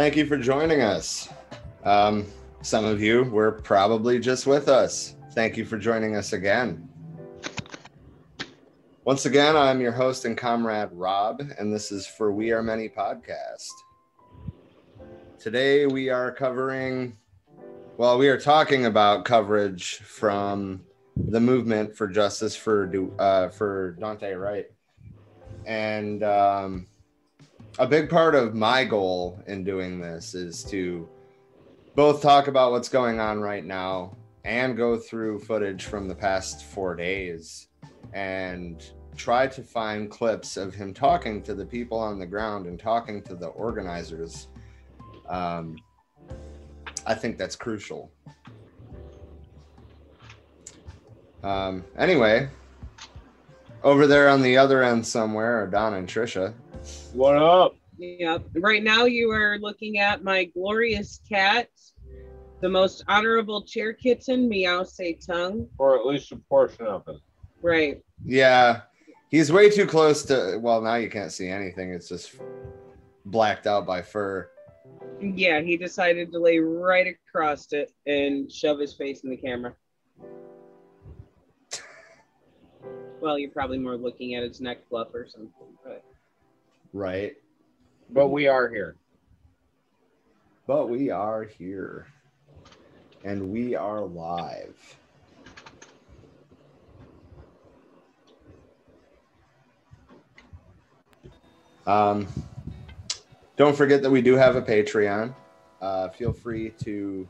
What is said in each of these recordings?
Thank you for joining us. Um, some of you were probably just with us. Thank you for joining us again. Once again, I'm your host and comrade Rob, and this is for We Are Many podcast. Today we are covering, well, we are talking about coverage from the movement for justice for uh, for Daunte Wright, and um, a big part of my goal in doing this is to both talk about what's going on right now and go through footage from the past four days and try to find clips of him talking to the people on the ground and talking to the organizers. Um, I think that's crucial. Um, anyway, over there on the other end somewhere are Don and Trisha. What up? Yeah. Right now, you are looking at my glorious cat, the most honorable chair kitten, Meow Say Tongue. Or at least a portion of it. Right. Yeah, he's way too close to. Well, now you can't see anything. It's just blacked out by fur. Yeah, he decided to lay right across it and shove his face in the camera. Well, you're probably more looking at its neck fluff or something, but Right. But we are here. But we are here. And we are live. Um, don't forget that we do have a Patreon. Uh, feel free to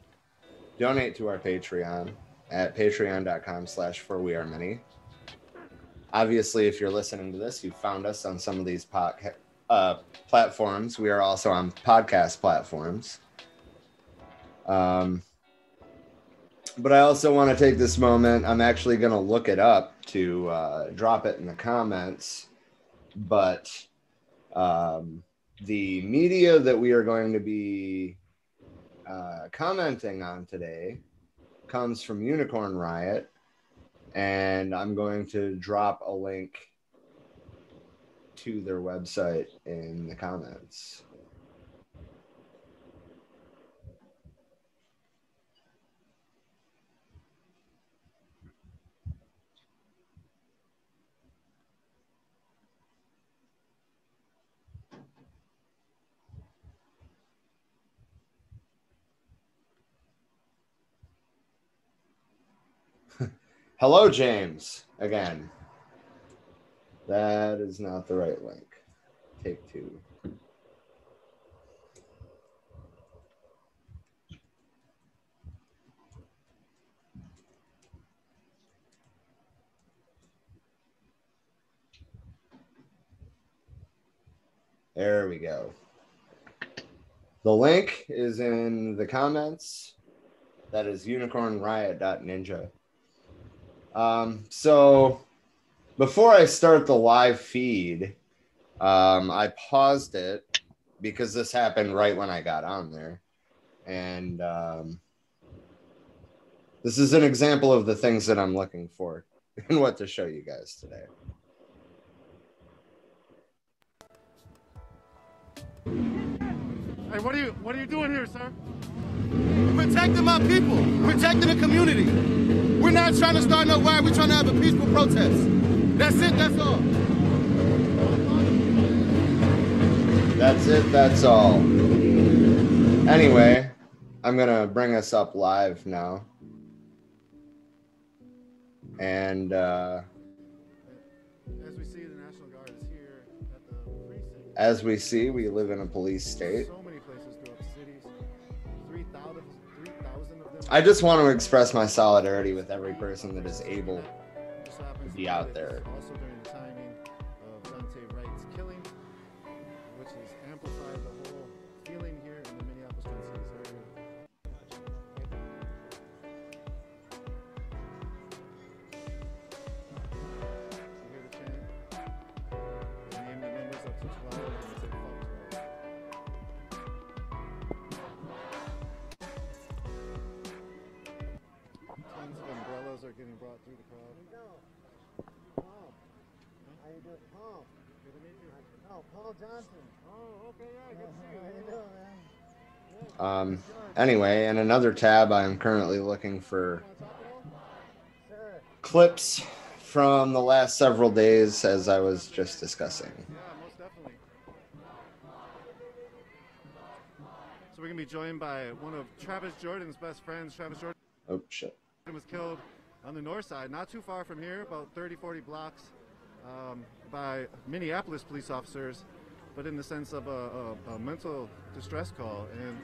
donate to our Patreon at patreon.com slash for we are many. Obviously, if you're listening to this, you found us on some of these podcasts uh, platforms. We are also on podcast platforms. Um, but I also want to take this moment. I'm actually going to look it up to uh, drop it in the comments. But um, the media that we are going to be uh, commenting on today comes from Unicorn Riot. And I'm going to drop a link to their website in the comments. Hello, James, again. That is not the right link. Take two. There we go. The link is in the comments. That is unicornriot.ninja. Um, so before I start the live feed, um, I paused it because this happened right when I got on there. And um, this is an example of the things that I'm looking for and what to show you guys today. Hey, what are you what are you doing here, sir? Protecting my people, protecting the community. We're not trying to start no riot. We're trying to have a peaceful protest. That's it. That's all. That's it. That's all. Anyway, I'm going to bring us up live now. And uh, As we see, the National Guard is here at the precinct. as we see, we live in a police state. So many places throughout the cities. 3,000 3,000 of them. I just want to express my solidarity with every person that is able be out there. Johnson. Oh, okay, yeah, good to see you. How you doing, man? Um, anyway, in another tab, I'm currently looking for clips from the last several days, as I was just discussing. Yeah, most definitely. So we're gonna be joined by one of Travis Jordan's best friends. Travis Jordan Oh shit. was killed on the north side, not too far from here, about 30, 40 blocks, um, by Minneapolis police officers, but in the sense of a, a, a mental distress call. And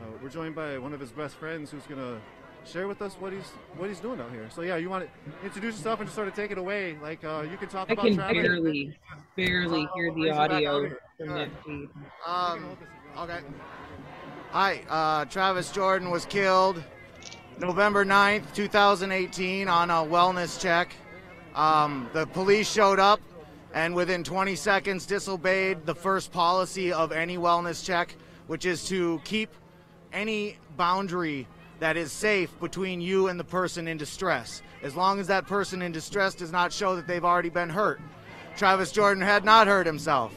uh, we're joined by one of his best friends who's gonna share with us what he's what he's doing out here. So yeah, you want to introduce yourself and just sort of take it away. Like uh, you can talk I about can Travis. barely, barely hear the raise it back audio from that feed. Um, okay. Hi, uh, Travis Jordan was killed November 9th, 2018, on a wellness check. Um, the police showed up and within 20 seconds disobeyed the first policy of any wellness check, which is to keep any boundary that is safe between you and the person in distress, as long as that person in distress does not show that they've already been hurt. Travis Jordan had not hurt himself.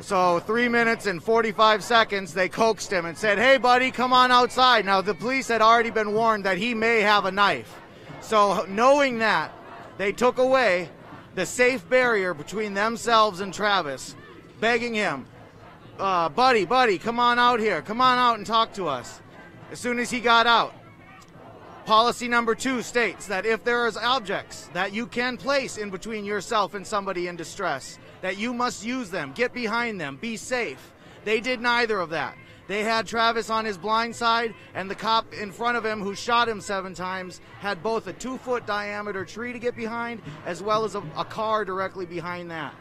So, three minutes and 45 seconds, they coaxed him and said, Hey, buddy, come on outside. Now, the police had already been warned that he may have a knife. So, knowing that, they took away the safe barrier between themselves and Travis, begging him, uh, Buddy, buddy, come on out here. Come on out and talk to us. As soon as he got out, Policy number two states that if there is objects that you can place in between yourself and somebody in distress, that you must use them, get behind them, be safe. They did neither of that. They had Travis on his blind side, and the cop in front of him, who shot him seven times, had both a two foot diameter tree to get behind as well as a, a car directly behind that.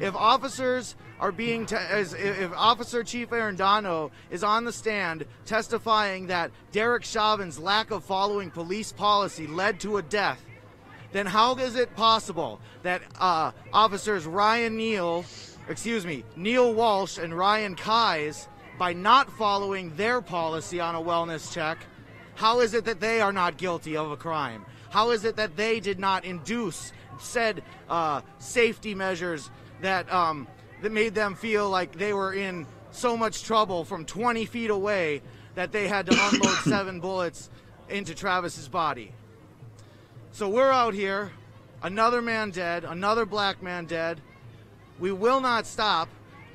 If officers are being, te- as, if Officer Chief Arradondo is on the stand testifying that Derek Chauvin's lack of following police policy led to a death, then how is it possible that uh, officers Ryan Neal, excuse me, Neil Walsh and Ryan Keyes, by not following their policy on a wellness check, how is it that they are not guilty of a crime? How is it that they did not induce said uh, safety measures that um, that made them feel like they were in so much trouble from 20 feet away that they had to unload seven bullets into Travis's body? So we're out here, another man dead, another black man dead. We will not stop.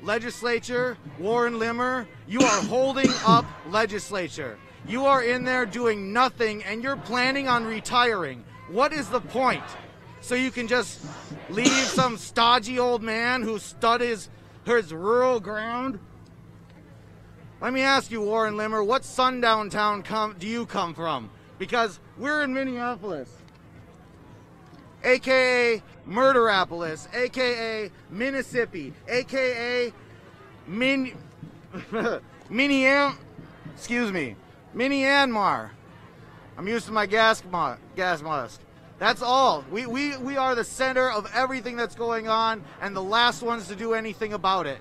Legislature, Warren Limmer, you are holding up legislature. You are in there doing nothing and you're planning on retiring. What is the point? So you can just leave some stodgy old man who studies his, rural ground? Let me ask you, Warren Limmer, what sundown town do you come from? Because we're in Minneapolis aka Murderapolis, aka Mississippi, aka Min Miniam excuse me, Minianmar. I'm used to my gas ma- gas mask. That's all. We, we we are the center of everything that's going on and the last ones to do anything about it.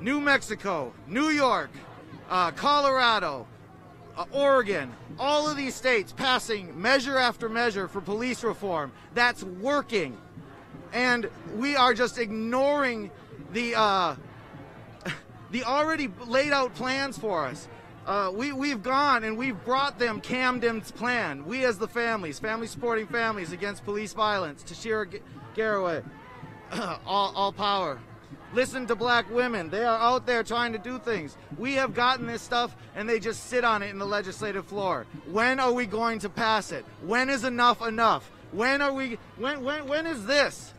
New Mexico, New York, uh, Colorado, uh, Oregon, all of these states passing measure after measure for police reform. That's working. And we are just ignoring the uh, the already laid out plans for us. Uh, we, we've gone and we've brought them Camden's plan. We as the families, family supporting families against police violence, Toshira G- Garraway, all, all power. Listen to black women. They are out there trying to do things. We have gotten this stuff and they just sit on it in the legislative floor. When are we going to pass it? When is enough enough? When are we when when when is this?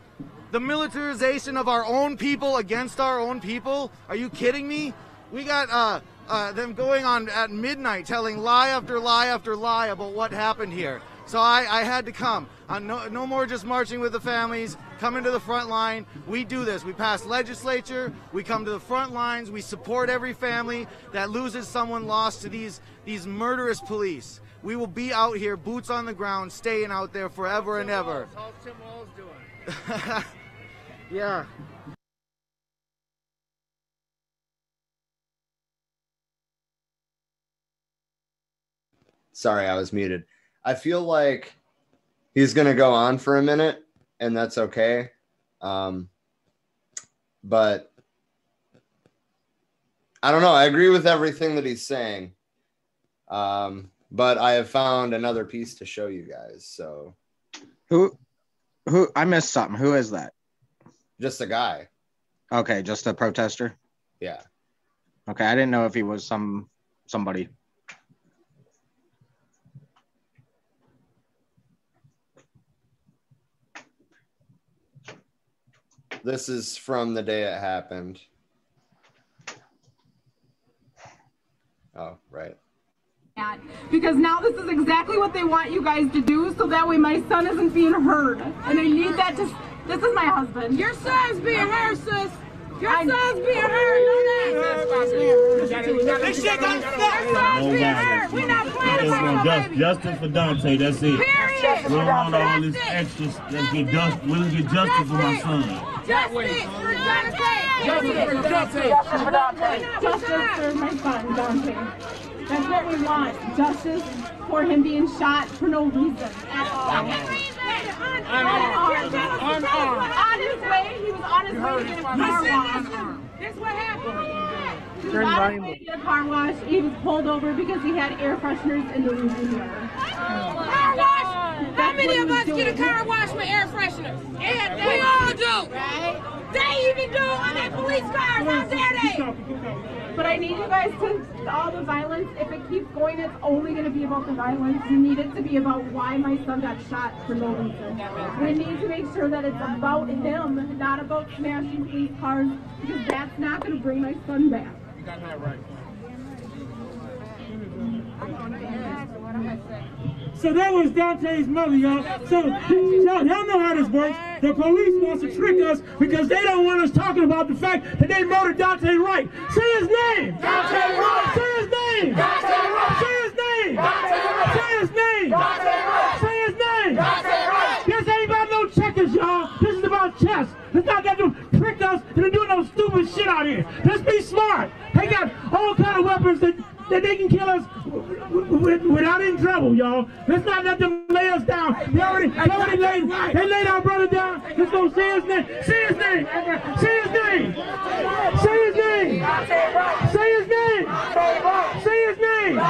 The militarization of our own people against our own people? Are you kidding me? We got uh uh, them going on at midnight telling lie after lie after lie about what happened here. So I, I had to come. Uh, no, no more just marching with the families, coming to the front line. We do this. We pass legislature. We come to the front lines. We support every family that loses someone lost to these these murderous police. We will be out here, boots on the ground, staying out there forever and ever. How's Tim Walz doing? yeah. Sorry, I was muted. I feel like he's going to go on for a minute, and that's okay. Um, but I don't know. I agree with everything that he's saying. Um, but I have found another piece to show you guys. So Who who I missed something. Who is that? just a guy. Okay, just a protester. Yeah. Okay, I didn't know if he was some somebody. This is from the day it happened. Oh, right. at, because now this is exactly what they want you guys to do so that way my son isn't being heard and i need that to this is my husband Your son's being heard, sis. Your I- son's being heard. Know. This shit gonna Your son's being heard. We're not playing Just, about no just, baby. justice for Daunte. That's it. Period. We don't want all this Justice. extra. Let's get just. We'll get justice for my son. Justice for Daunte. Justice for Daunte. justice for my son dante. That's what we want. Justice for him being shot for no reason at all. Unarmed. on his way he was on his way to get a car wash. This is what happened. He was on his way to a car wash. He was pulled over because he had air fresheners in the rearview mirror. Car wash. How many of us get a car wash with air fresheners? We all do. They even do on their police cars. How dare they? But I need you guys to all the violence. If it keeps going, it's only going to be about the violence. You need it to be about why my son got shot for no reason. We need to make sure that it's about him, not about smashing police cars, because that's not going to bring my son back. So that was Daunte's mother, y'all. So y'all, know how this works. The police wants to trick us because they don't want us talking about the fact that they murdered Daunte Wright. Say his name. Daunte Wright. Say his name. Daunte Wright. Say his name. Daunte Wright. Say his name. Daunte Wright. Say his name. Daunte Wright. This ain't about no checkers, y'all. This is about chess. It's not got to trick us into doing no stupid shit out here. Let's be smart. They got all kind of weapons that that they can kill us without any trouble, y'all. Let's not let them lay us down. They already, they already laid, they laid our brother down. Let's go say his name. Say his name. Say his name. Say his name. Say his name. Say his name.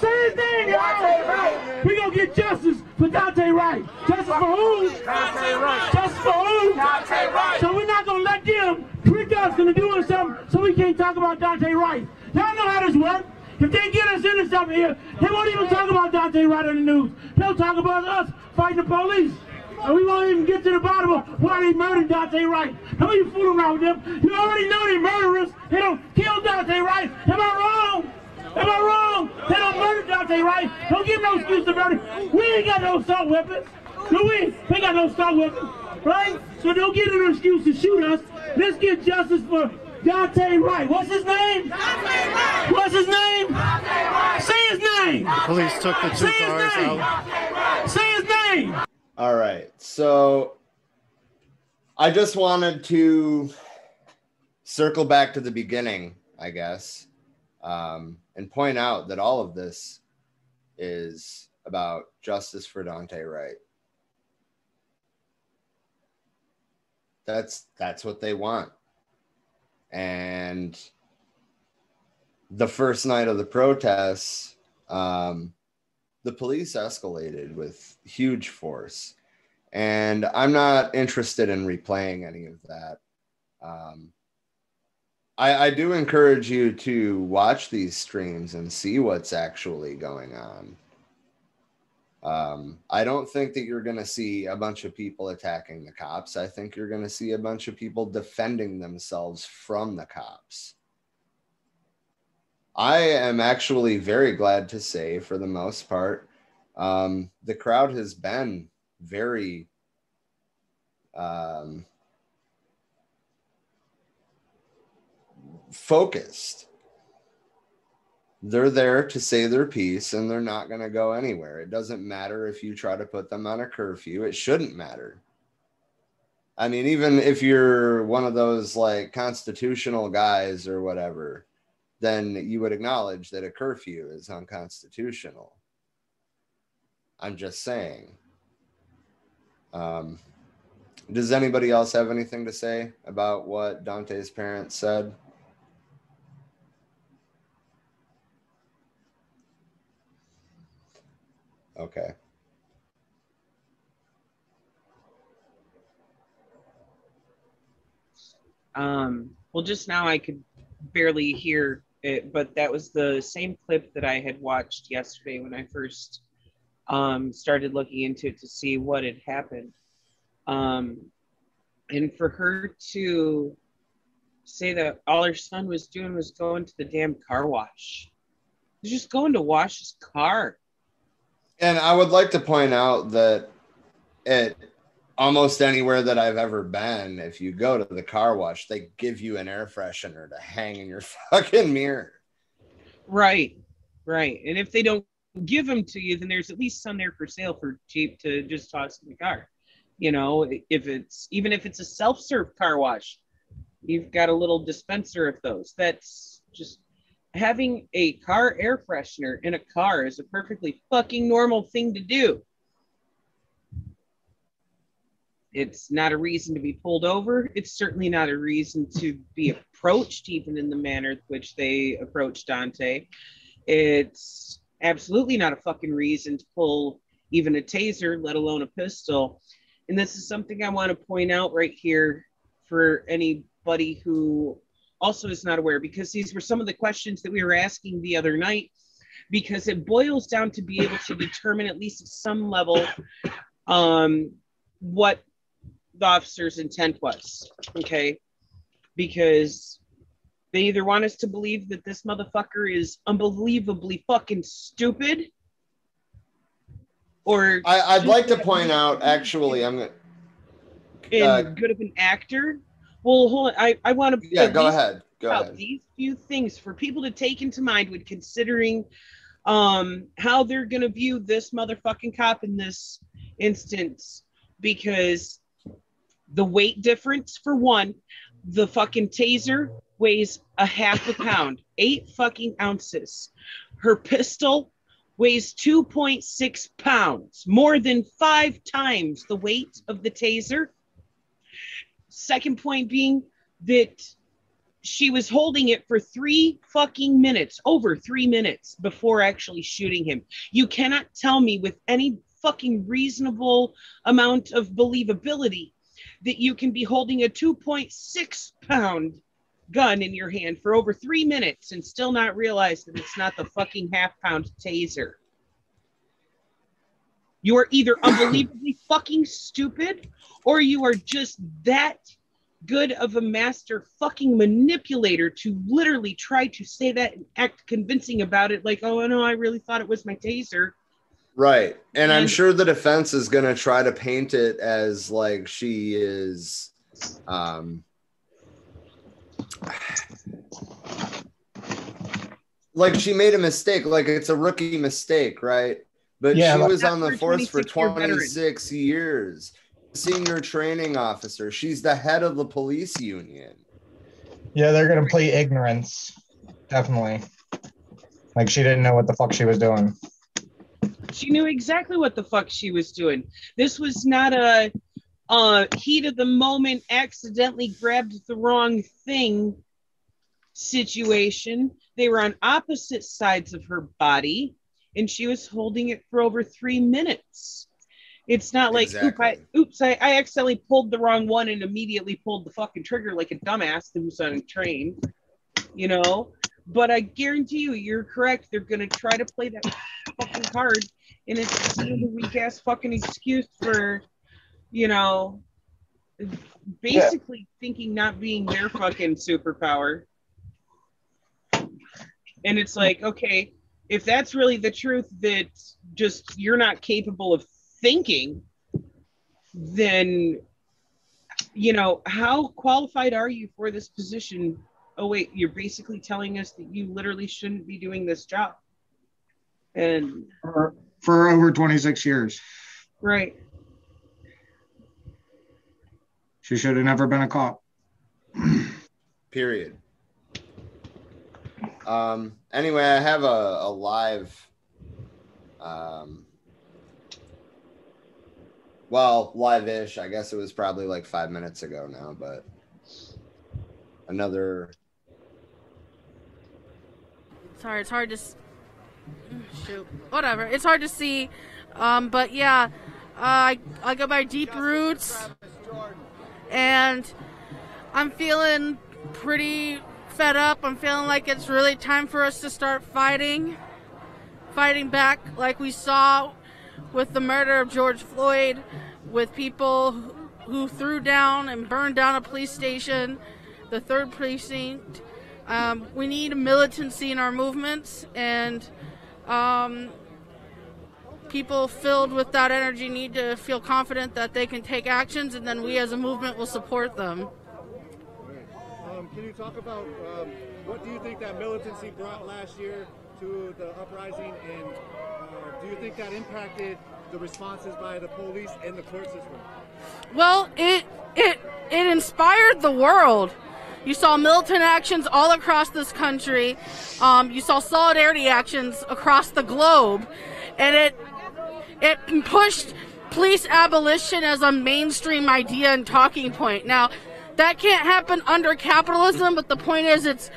Say his name, y'all. We gonna get justice for Daunte Wright. Justice for who? Daunte Wright. Justice for who? Daunte Wright. So we're not gonna let them trick us into doing something so we can't talk about Daunte Wright. Y'all know how this works. If they get us into something here, they won't even talk about Daunte Wright on the news. They'll talk about us fighting the police. And we won't even get to the bottom of why they murdered Daunte Wright. Don't you fool around with them. You already know they murderers. They don't kill Daunte Wright. Am I wrong? Am I wrong? They don't murder Daunte Wright. Don't give no excuse to murder. We ain't got no assault weapons. Do we? We got no assault weapons. Right? So don't get an excuse to shoot us. Let's get justice for Daunte Wright. What's his name? What's his name? Say his name. The Police took the two Say his cars name. out. Say his name. All right. So I just wanted to circle back to the beginning, I guess, um, and point out that all of this is about justice for Daunte Wright. That's that's what they want. And the first night of the protests, um, the police escalated with huge force. And I'm not interested in replaying any of that. Um, I, I do encourage you to watch these streams and see what's actually going on. Um, I don't think that you're going to see a bunch of people attacking the cops. I think you're going to see a bunch of people defending themselves from the cops. I am actually very glad to say, for the most part, um, the crowd has been very um, focused. They're there to say their piece and they're not going to go anywhere. It doesn't matter if you try to put them on a curfew, it shouldn't matter. I mean, even if you're one of those like constitutional guys or whatever, then you would acknowledge that a curfew is unconstitutional. I'm just saying. Um, does anybody else have anything to say about what Daunte's parents said? Okay. Um, well, just now I could barely hear it, but that was the same clip that I had watched yesterday when I first um, started looking into it to see what had happened. Um, and for her to say that all her son was doing was going to the damn car wash. He's just going to wash his car. And I would like to point out that at almost anywhere that I've ever been, if you go to the car wash, they give you an air freshener to hang in your fucking mirror. Right, right. And if they don't give them to you, then there's at least some there for sale for cheap to just toss in the car. You know, if it's even if it's a self-serve car wash, you've got a little dispenser of those. That's just having a car air freshener in a car is a perfectly fucking normal thing to do. It's not a reason to be pulled over. It's certainly not a reason to be approached, even in the manner in which they approached Daunte. It's absolutely not a fucking reason to pull even a taser, let alone a pistol. And this is something I want to point out right here for anybody who also is not aware, because these were some of the questions that we were asking the other night, because it boils down to be able to determine at least at some level um, what the officer's intent was. Okay. Because they either want us to believe that this motherfucker is unbelievably fucking stupid, or I, I'd like to point out, actually, I'm gonna. and Uh, good of an actor. Well, hold on. I, I want to Yeah, go ahead. Go ahead. these few things for people to take into mind when considering um how they're gonna view this motherfucking cop in this instance because the weight difference for one the fucking taser weighs a half a pound eight fucking ounces her pistol weighs 2.6 pounds more than five times the weight of the taser second point being that she was holding it for three fucking minutes, over three minutes before actually shooting him. You cannot tell me with any fucking reasonable amount of believability that you can be holding a 2.6 pound gun in your hand for over three minutes and still not realize that it's not the fucking half pound taser. You are either unbelievably fucking stupid or you are just that good of a master fucking manipulator to literally try to say that and act convincing about it like oh no i really thought it was my taser Right. And I'm sure the defense is going to try to paint it as like she is um like she made a mistake, like it's a rookie mistake, right? But Yeah, she but- was on the force for 26 veteran. 26 years. Senior training officer. She's the head of the police union. Yeah, they're gonna play ignorance. Definitely. Like she didn't know what the fuck she was doing. She knew exactly what the fuck she was doing. This was not a uh heat of the moment accidentally grabbed the wrong thing situation. They were on opposite sides of her body and she was holding it for over three minutes. It's not like oop, I, oops I, I accidentally pulled the wrong one and immediately pulled the fucking trigger like a dumbass who's on a train, you know? But i guarantee you you're correct. They're gonna try to play that fucking card and it's another weak ass fucking excuse for you know basically thinking not being their fucking superpower. And it's like okay if that's really the truth that just you're not capable of thinking then you know how qualified are you for this position? Oh wait you're basically telling us that you literally shouldn't be doing this job. And For, for over 26 years. right She should have never been a cop. Period. Um, anyway, I have a, a live um, Well, live-ish. I guess it was probably like five minutes ago now, but another. Sorry, it's hard to. Shoot, whatever. It's hard to see, um, but yeah, uh, I I go by Deep Roots, and I'm feeling pretty fed up. I'm feeling like it's really time for us to start fighting, fighting back like we saw with the murder of George Floyd, with people who- who threw down and burned down a police station, the third precinct. Um, we need militancy in our movements, and um, people filled with that energy need to feel confident that they can take actions, and then we as a movement will support them. Um, can you talk about um, what do you think that militancy brought last year to the uprising, and uh, do you think that impacted the responses by the police and the court system? Well, it it it inspired the world. You saw militant actions all across this country. Um, you saw solidarity actions across the globe, and it it pushed police abolition as a mainstream idea and talking point. Now, that can't happen under capitalism, but the point is, it's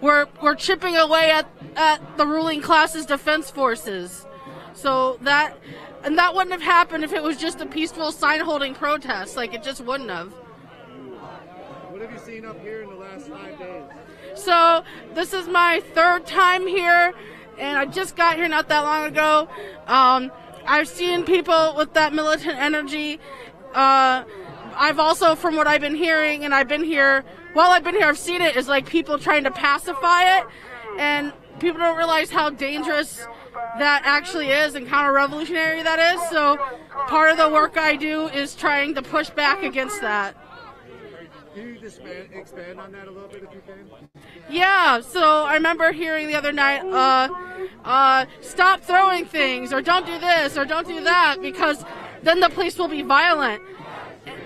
we're we're chipping away at at the ruling class's defense forces. So that and that wouldn't have happened if it was just a peaceful sign holding protest. Like it just wouldn't have. Have you seen up here in the last five days? So this is my third time here, and I just got here not that long ago. Um, I've seen people with that militant energy. Uh, I've also, from what I've been hearing, and I've been here while I've been here, I've seen it is like people trying to pacify it, and people don't realize how dangerous that actually is and counter-revolutionary that is. So part of the work I do is trying to push back against that. Can you expand, expand on that a little bit if you can? Yeah, so I remember hearing the other night, uh, uh, stop throwing things, or don't do this, or don't do that, because then the police will be violent.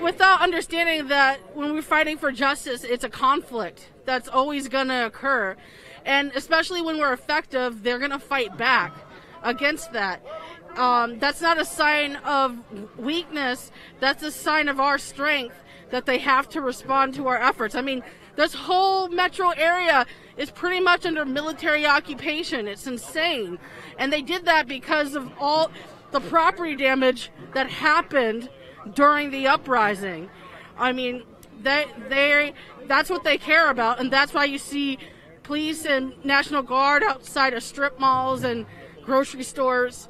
Without understanding that when we're fighting for justice, it's a conflict that's always going to occur. And especially when we're effective, they're going to fight back against that. Um, that's not a sign of weakness, that's a sign of our strength that they have to respond to our efforts. I mean, this whole metro area is pretty much under military occupation. It's insane. And they did that because of all the property damage that happened during the uprising. I mean, they they that's what they care about and that's why you see police and National Guard outside of strip malls and grocery stores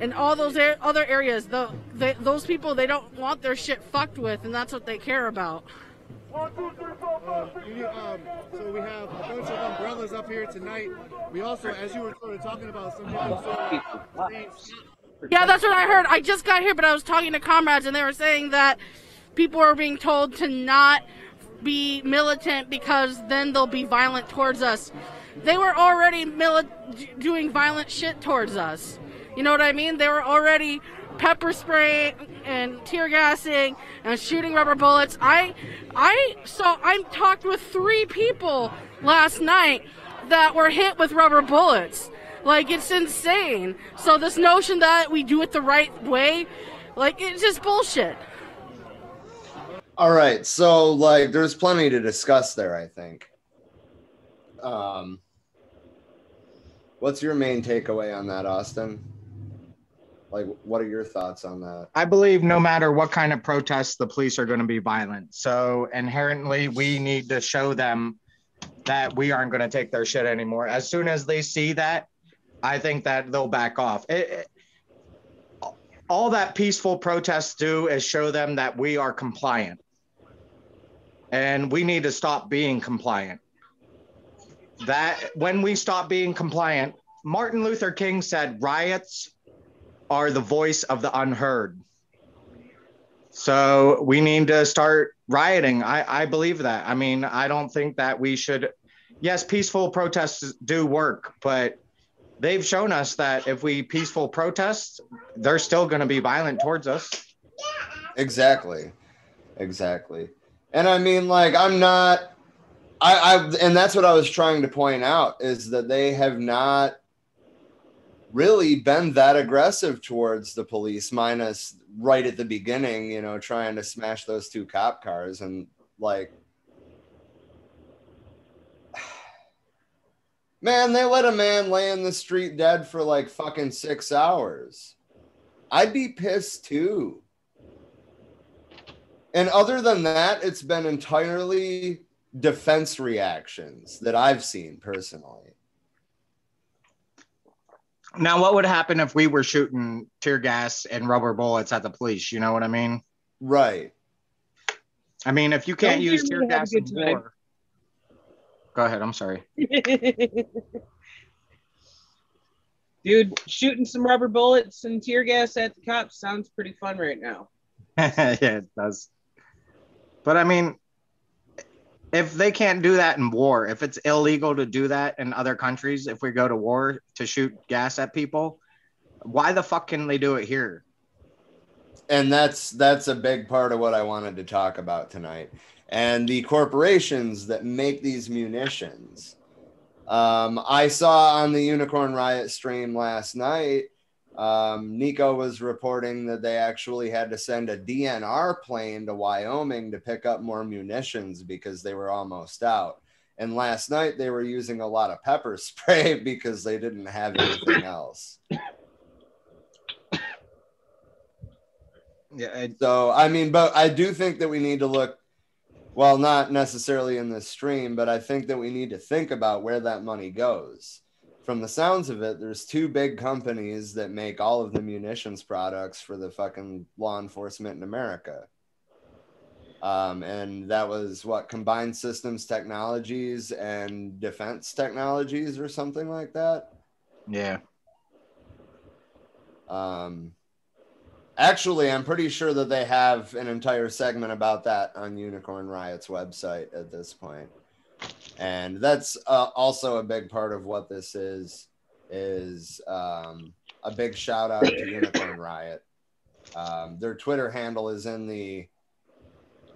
and all those a- other areas. The, they, those people they don't want their shit fucked with and that's what they care about. Um, you, um, so we have a bunch of umbrellas up here tonight. We also, as you were sort of talking about, some people sort of Yeah, that's what I heard. I just got here, but I was talking to comrades, and they were saying that people are being told to not be militant because then they'll be violent towards us. They were already mili- doing violent shit towards us. You know what I mean? They were already pepper spraying and tear gassing and shooting rubber bullets. I, I saw. I talked with three people last night that were hit with rubber bullets. Like it's insane. So this notion that we do it the right way, like it's just bullshit. All right, so like there's plenty to discuss there, I think. Um what's your main takeaway on that, Austin? Like what are your thoughts on that? I believe no matter what kind of protests, the police are going to be violent. So inherently, we need to show them that we aren't going to take their shit anymore. As soon as they see that, I think that they'll back off. It, it- all that peaceful protests do is show them that we are compliant. And we need to stop being compliant. That when we stop being compliant, Martin Luther King said riots are the voice of the unheard. So we need to start rioting. I, I believe that. I mean, I don't think that we should. Yes, peaceful protests do work, but they've shown us that if we peaceful protest, they're still going to be violent towards us. Exactly. Exactly. And I mean, like, I'm not I, I and that's what I was trying to point out is that they have not really been that aggressive towards the police, minus right at the beginning, you know, trying to smash those two cop cars and like. Man, they let a man lay in the street dead for like fucking six hours. I'd be pissed too. And other than that, it's been entirely defense reactions that I've seen personally. Now, what would happen if we were shooting tear gas and rubber bullets at the police? You know what I mean? Right. I mean, if you can't Don't use tear me have a gas in good time. war. Go ahead. I'm sorry. Dude, shooting some rubber bullets and tear gas at the cops sounds pretty fun right now. yeah, it does. But I mean, if they can't do that in war, if it's illegal to do that in other countries, if we go to war to shoot gas at people, why the fuck can they do it here? and that's that's a big part of what I wanted to talk about tonight. And the corporations that make these munitions. Um, I saw on the Unicorn Riot stream last night. Um, Nico was reporting that they actually had to send a DNR plane to Wyoming to pick up more munitions because they were almost out. And last night they were using a lot of pepper spray because they didn't have anything else. Yeah. So I mean, but I do think that we need to look. Well, not necessarily in this stream, but I think that we need to think about where that money goes. From the sounds of it, there's two big companies that make all of the munitions products for the fucking law enforcement in America. Um, and that was what combined systems technologies and defense technologies or something like that. Yeah. Um, actually, I'm pretty sure that they have an entire segment about that on Unicorn Riot's website at this point. And that's uh, also a big part of what this is. Is um, a big shout out to Unicorn Riot. Um, their Twitter handle is in the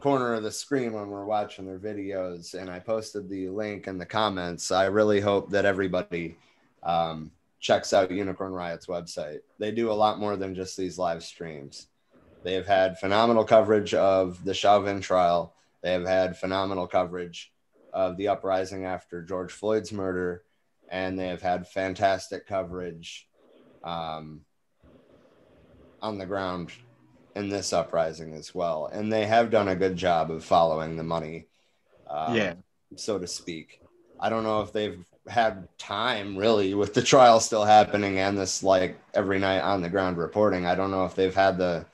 corner of the screen when we're watching their videos, and I posted the link in the comments. I really hope that everybody um, checks out Unicorn Riot's website. They do a lot more than just these live streams. They have had phenomenal coverage of the Chauvin trial. They have had phenomenal coverage of the uprising after George Floyd's murder, and they have had fantastic coverage um, on the ground in this uprising as well. And they have done a good job of following the money, um, Yeah. so to speak. I don't know if they've had time really with the trial still happening and this like every night on the ground reporting. I don't know if they've had the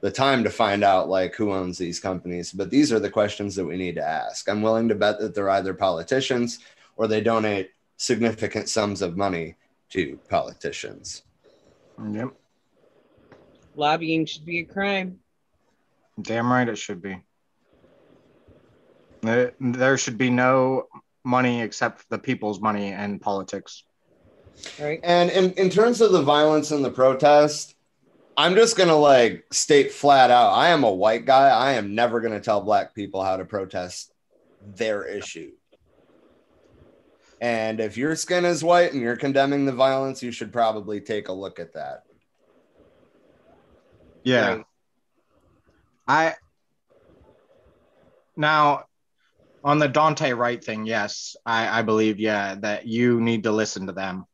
the time to find out like who owns these companies, but these are the questions that we need to ask. I'm willing to bet that they're either politicians or they donate significant sums of money to politicians. Yep. Lobbying should be a crime. Damn right it should be. There, there should be no money except the people's money and politics. Right. And in, in terms of the violence and the protest, I'm just gonna like state flat out, I am a white guy. I am never gonna tell black people how to protest their issue. And if your skin is white and you're condemning the violence, you should probably take a look at that. Yeah. Right. I now on the Daunte Wright thing, yes, I, I believe, yeah, that you need to listen to them.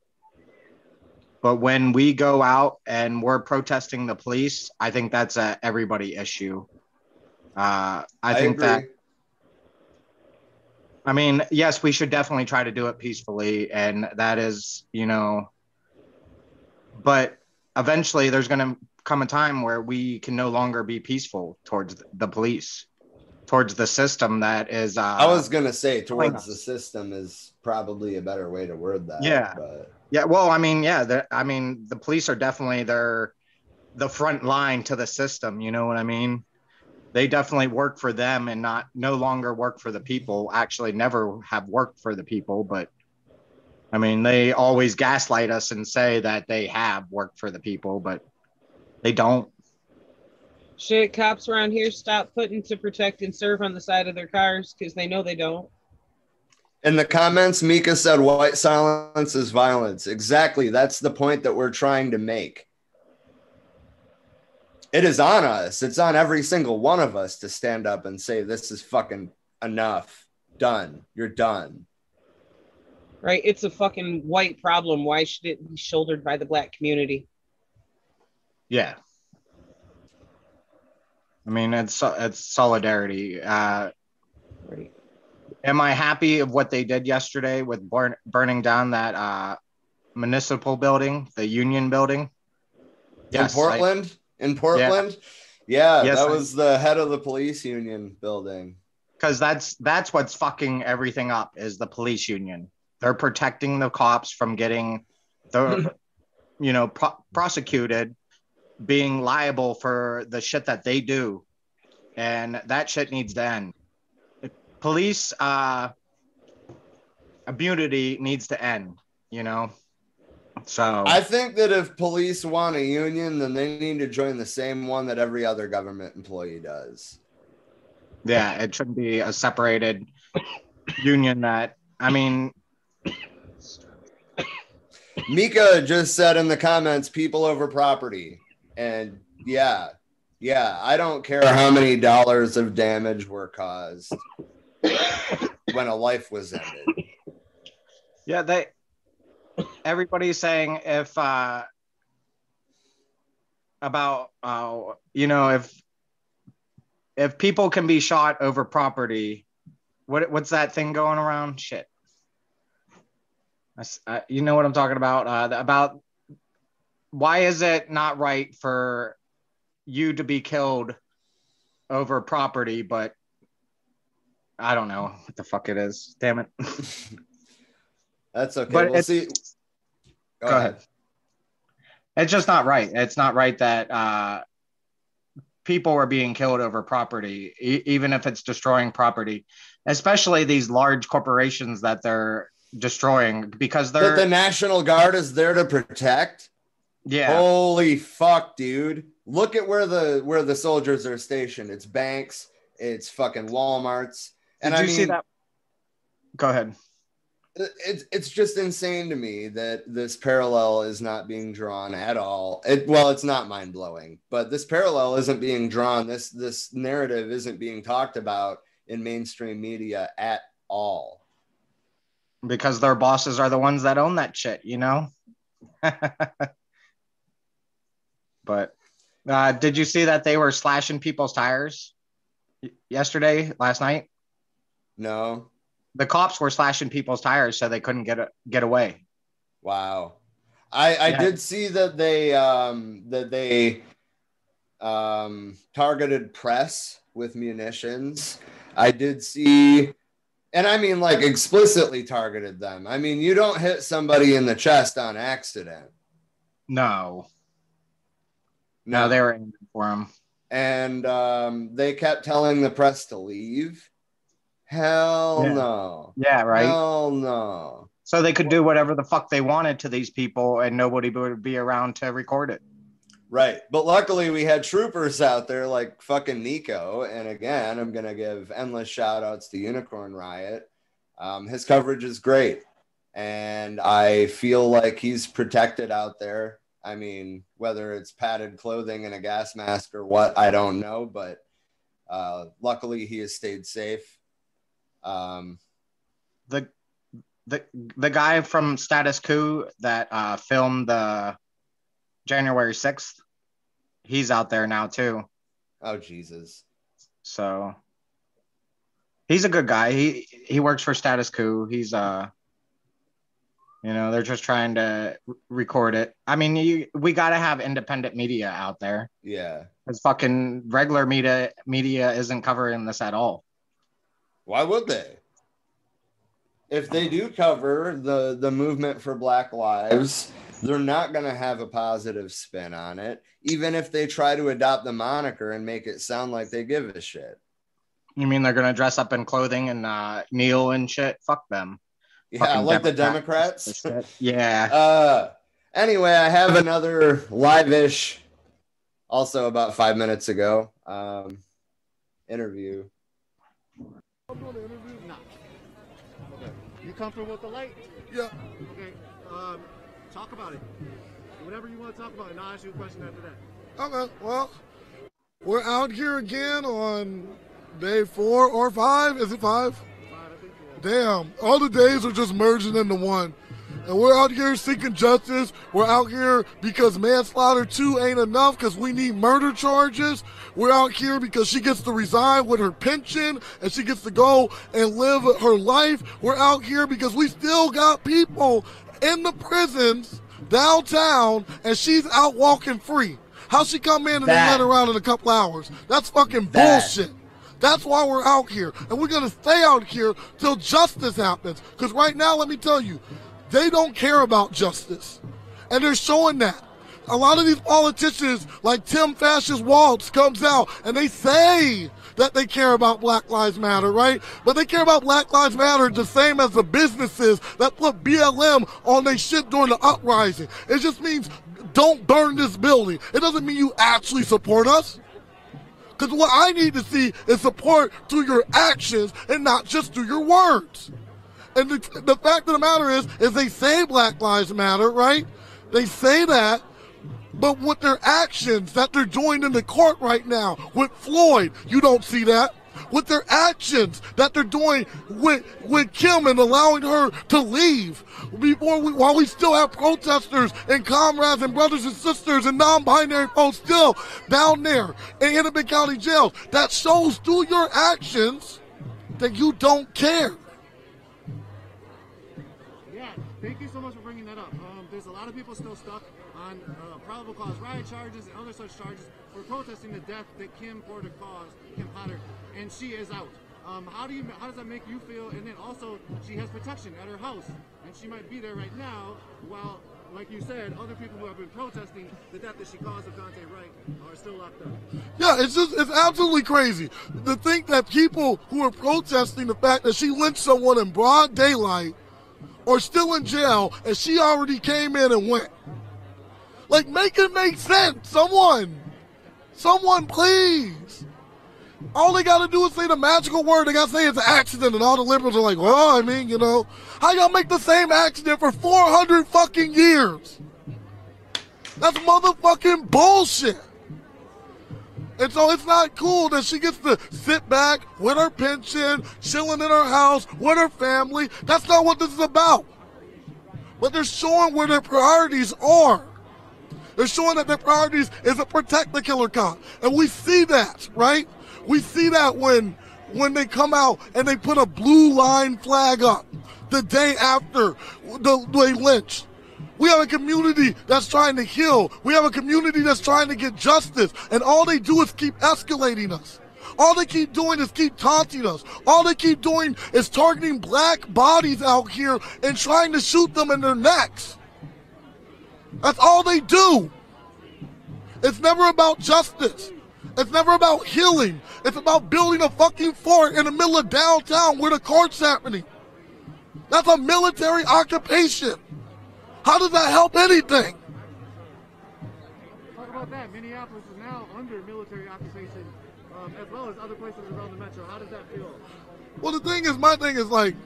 But when we go out and we're protesting the police, I think that's a everybody issue. Uh, I, think that. I mean, yes, we should definitely try to do it peacefully, and that is, you know, but eventually there's going to come a time where we can no longer be peaceful towards the police, towards the system that is. Uh, I was gonna say towards the system is probably a better way to word that. Yeah. But Yeah, well, I mean, yeah, I mean, the police are definitely they're the front line to the system. You know what I mean? They definitely work for them and not no longer work for the people. Actually, never have worked for the people, but I mean, they always gaslight us and say that they have worked for the people, but they don't. Shit, cops around here stop putting to protect and serve on the side of their cars because they know they don't. In the comments, Mika said white silence is violence. Exactly. That's the point that we're trying to make. It is on us. It's on every single one of us to stand up and say, this is fucking enough. Done. You're done. Right? It's a fucking white problem. Why should it be shouldered by the black community? Yeah. I mean, it's it's solidarity. Uh, Right. Am I happy of what they did yesterday with burn, burning down that uh, municipal building, the Union building? in I- Portland? in Portland? Yeah, Yes, that I- was the head of the police union building. because that's that's what's fucking everything up is the police union. They're protecting the cops from getting the you know pro- prosecuted, being liable for the shit that they do, and that shit needs to end. Police uh, immunity needs to end. You know, so I think that if police want a union, then they need to join the same one that every other government employee does. yeah, it shouldn't be a separated union. That I mean, Mika just said in the comments, people over property. And yeah, yeah, I don't care how many dollars of damage were caused when a life was ended. Yeah, they everybody's saying if uh about uh you know if if people can be shot over property what what's that thing going around shit I uh, you know what i'm talking about uh about why is it not right for you to be killed over property but i don't know what the fuck it is damn it That's okay. But we'll it's- see. Go, Go ahead. ahead. It's just not right. It's not right that uh, people are being killed over property, e- even if it's destroying property, especially these large corporations that they're destroying because they're the National Guard is there to protect. yeah Holy fuck, dude. Look at where the where the soldiers are stationed. It's banks, it's fucking Walmarts. Did And you I mean, see that? Go ahead. it's it's just insane to me that this parallel is not being drawn at all. It well, it's not mind blowing, but this parallel isn't being drawn. This this narrative isn't being talked about in mainstream media at all. Because their bosses are the ones that own that shit, you know. but uh, did you see that they were slashing people's tires yesterday, last night? No, the cops were slashing people's tires so they couldn't get a, get away. wow. I I Yeah. did see that they um that they um targeted press with munitions. I did see and I mean like explicitly targeted them. I mean, you don't hit somebody in the chest on accident. No, no, they were aiming for him. and um, they kept telling the press to leave. Hell Yeah. no. Yeah, right. Hell no. So they could do whatever the fuck they wanted to these people, and nobody would be around to record it. Right. But luckily, we had troopers out there like fucking Nico. And again, I'm going to give endless shout outs to Unicorn Riot. Um, his coverage is great. And I feel like he's protected out there. I mean, whether it's padded clothing and a gas mask or what, I don't know. But uh, luckily, he has stayed safe. Um, the the the guy from Status Coup that uh, filmed the January sixth, he's out there now too. oh, Jesus. So he's a good guy. He he works for Status Coup. He's uh you know, they're just trying to record it. I mean, you, we got to have independent media out there. Yeah. Cuz fucking regular media media isn't covering this at all. Why would they? If they do cover the the movement for Black Lives, they're not going to have a positive spin on it, even if they try to adopt the moniker and make it sound like they give a shit. You mean they're going to dress up in clothing and uh kneel and shit? Fuck them. Yeah, Fucking like the Democrats. Democrats. Yeah. Uh, anyway, I have another live-ish, also about five minutes ago, um, interview. You comfortable with the light? Yeah. Okay. Um, talk about it. Whatever you want to talk about, and I'll ask you a question after that. Okay, well, we're out here again on day four or five. Is it five? Damn, all the days are just merging into one. And we're out here seeking justice. We're out here because manslaughter 2 ain't enough because we need murder charges. We're out here because she gets to resign with her pension and she gets to go and live her life. We're out here because we still got people in the prisons downtown and she's out walking free. How she come in and That- let her out in a couple hours? That's fucking That- bullshit. That's why we're out here. And we're going to stay out here till justice happens. Because right now, let me tell you, they don't care about justice. And they're showing that. A lot of these politicians, like Tim Fascist Walz, comes out and they say that they care about Black Lives Matter, right? But they care about Black Lives Matter the same as the businesses that put BLM on their shit during the uprising. It just means don't burn this building. It doesn't mean you actually support us. Because what I need to see is support through your actions and not just through your words. And the, the fact of the matter is, is they say Black Lives Matter, right? They say that, but with their actions that they're doing in the court right now with Floyd, you don't see that. With their actions that they're doing with with Kim and allowing her to leave before we, while we still have protesters and comrades and brothers and sisters and non-binary folks still down there in Hennepin County jails. That shows through your actions that you don't care. Thank you so much for bringing that up. Um, there's a lot of people still stuck on uh, probable cause riot charges and other such charges for protesting the death that Kim Porter caused, Kim Potter, and she is out. Um, how do you? How does that make you feel? And then also, she has protection at her house, and she might be there right now. While, like you said, other people who have been protesting the death that she caused of Daunte Wright are still locked up. Yeah, it's just it's absolutely crazy to think that people who are protesting the fact that she lynched someone in broad daylight are still in jail and she already came in and went. Like make it make sense. Someone. Someone please. All they gotta do is say the magical word. They gotta say it's an accident, and all the liberals are like, well, I mean, you know, how y'all make the same accident for 400 fucking years? That's motherfucking bullshit. And so it's not cool that she gets to sit back with her pension, chilling in her house with her family. That's not what this is about. But they're showing where their priorities are. They're showing that their priorities is to protect the killer cop. And we see that, right? We see that when when they come out and they put a blue line flag up the day after the, they lynch. We have a community that's trying to heal. We have a community that's trying to get justice. And all they do is keep escalating us. All they keep doing is keep taunting us. All they keep doing is targeting black bodies out here and trying to shoot them in their necks. That's all they do. It's never about justice. It's never about healing. It's about building a fucking fort in the middle of downtown where the court's happening. That's a military occupation. How does that help anything? Talk about that. Minneapolis is now under military occupation, um, as well as other places around the metro. How does that feel? Well, the thing is, my thing is like,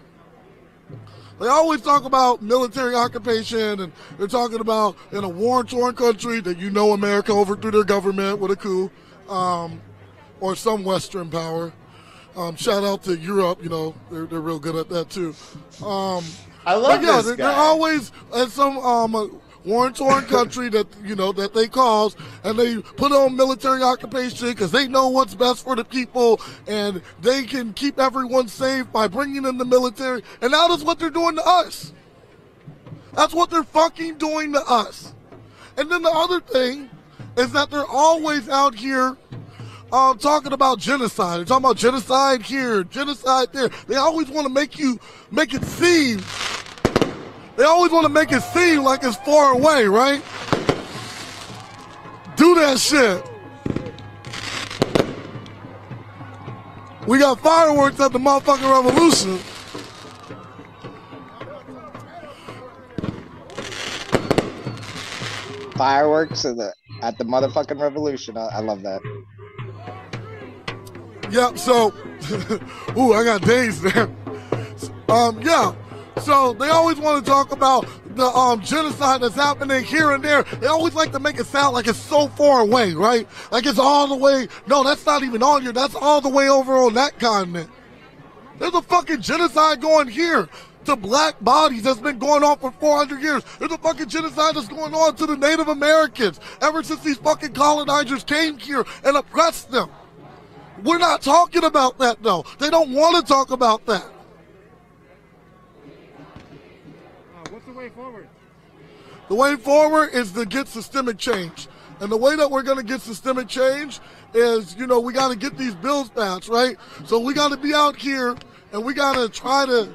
they always talk about military occupation, and they're talking about in a war-torn country that you know America overthrew their government with a coup, um, or some Western power. Um, shout out to Europe, you know, they're, they're real good at that too. Um, I love but yeah, this they're, guy. they're always in some um, uh, war-torn country that you know that they cause, and they put on military occupation because they know what's best for the people, and they can keep everyone safe by bringing in the military. And now that's what they're doing to us. That's what they're fucking doing to us. And then the other thing is that they're always out here um, talking about genocide. They're talking about genocide here, genocide there. They always want to make you make it seem. They always want to make it seem like it's far away, right? Do that shit. We got fireworks at the motherfucking revolution. Fireworks at the at the motherfucking revolution. I, I love that. Yep. So, ooh, I got days there. Um, yeah. So they always want to talk about the um, genocide that's happening here and there. They always like to make it sound like it's so far away, right? Like it's all the way. No, that's not even on here. That's all the way over on that continent. There's a fucking genocide going here to black bodies that's been going on for 400 years. There's a fucking genocide that's going on to the Native Americans ever since these fucking colonizers came here and oppressed them. We're not talking about that though. They don't want to talk about that. Uh, what's the way forward? The way forward is to get systemic change. And the way that we're going to get systemic change is, you know, we got to get these bills passed, right? So we got to be out here and we got to try to,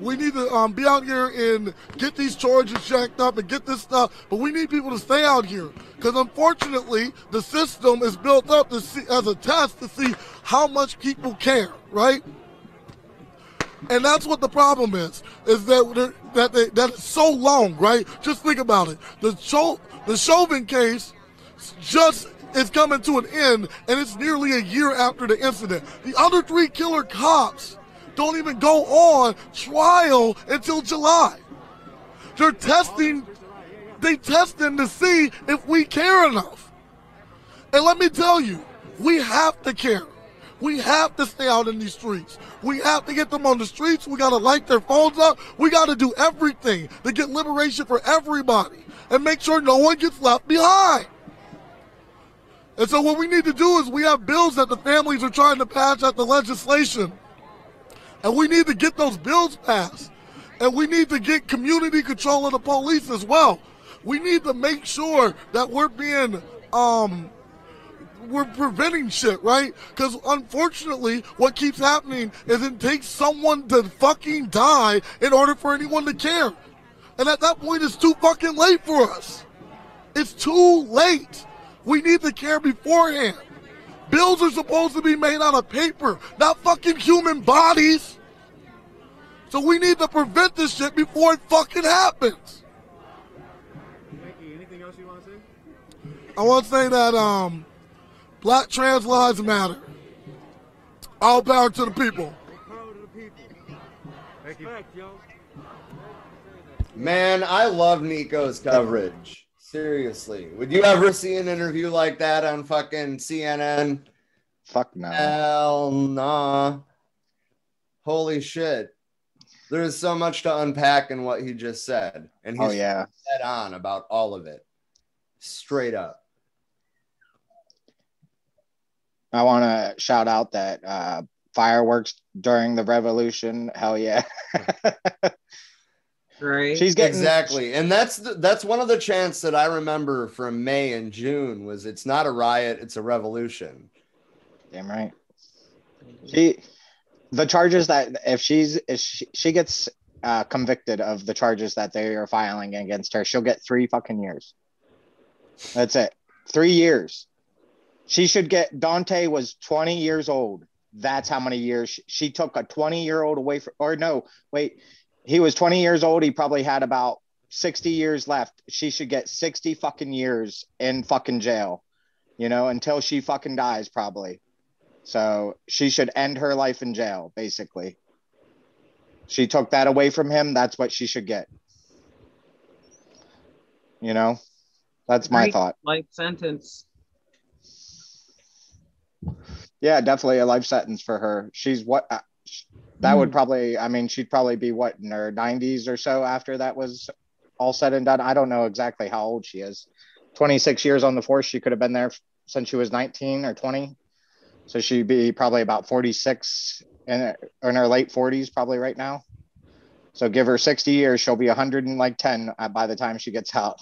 we need to um, be out here and get these charges jacked up and get this stuff. But we need people to stay out here because unfortunately the system is built up to see, as a test to see how much people care, right? And that's what the problem is, is that that they, so long, right? Just think about it. The Cho, the Chauvin case just is coming to an end, and it's nearly a year after the incident. The other three killer cops don't even go on trial until July. They're testing, they testing to see if we care enough. And let me tell you, we have to care. We have to stay out in these streets. We have to get them on the streets. We got to light their phones up. We got to do everything to get liberation for everybody and make sure no one gets left behind. And so what we need to do is we have bills that the families are trying to pass at the legislation. And we need to get those bills passed. And we need to get community control of the police as well. We need to make sure that we're being um we're preventing shit, right? Because unfortunately, what keeps happening is it takes someone to fucking die in order for anyone to care. And at that point, it's too fucking late for us. It's too late. We need to care beforehand. Bills are supposed to be made out of paper, not fucking human bodies. So we need to prevent this shit before it fucking happens. Mickey, anything else you want to say? I want to say that um, black trans lives matter. All power to the people. Man, I love Nico's coverage. Seriously. Would you ever see an interview like that on fucking CNN? Fuck no. Hell nah. Holy shit. There's so much to unpack in what he just said. And oh, he's Oh, yeah. dead on about all of it. Straight up. I want to shout out that uh, fireworks during the revolution. Hell yeah. Right. She's getting exactly, and that's the, that's one of the chants that I remember from May and June was it's not a riot, it's a revolution. Damn right. She, the charges that if she's if she, she gets uh, convicted of the charges that they are filing against her, she'll get three fucking years. That's it. Three years. She should get. Daunte was 20 years old. That's how many years she, she took a 20 year old away from. Or no, wait. He was 20 years old. He probably had about 60 years left. She should get 60 fucking years in fucking jail. You know, until she fucking dies, probably. So she should end her life in jail, basically. She took that away from him. That's what she should get. You know, that's my Right, thought. Life sentence. Yeah, definitely a life sentence for her. She's what uh, that would probably, I mean, she'd probably be what in her 90s or so after that was all said and done. I don't know exactly how old she is. 26 years on the force. She could have been there since she was 19 or 20. So she'd be probably about 46 in, her- in her late 40s, probably right now. So give her 60 years, she'll be 110 uh, by the time she gets out.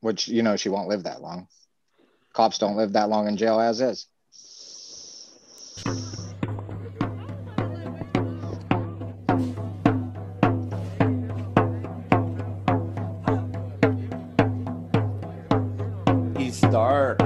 Which, you know, she won't live that long. Cops don't live that long in jail as is. He's dark.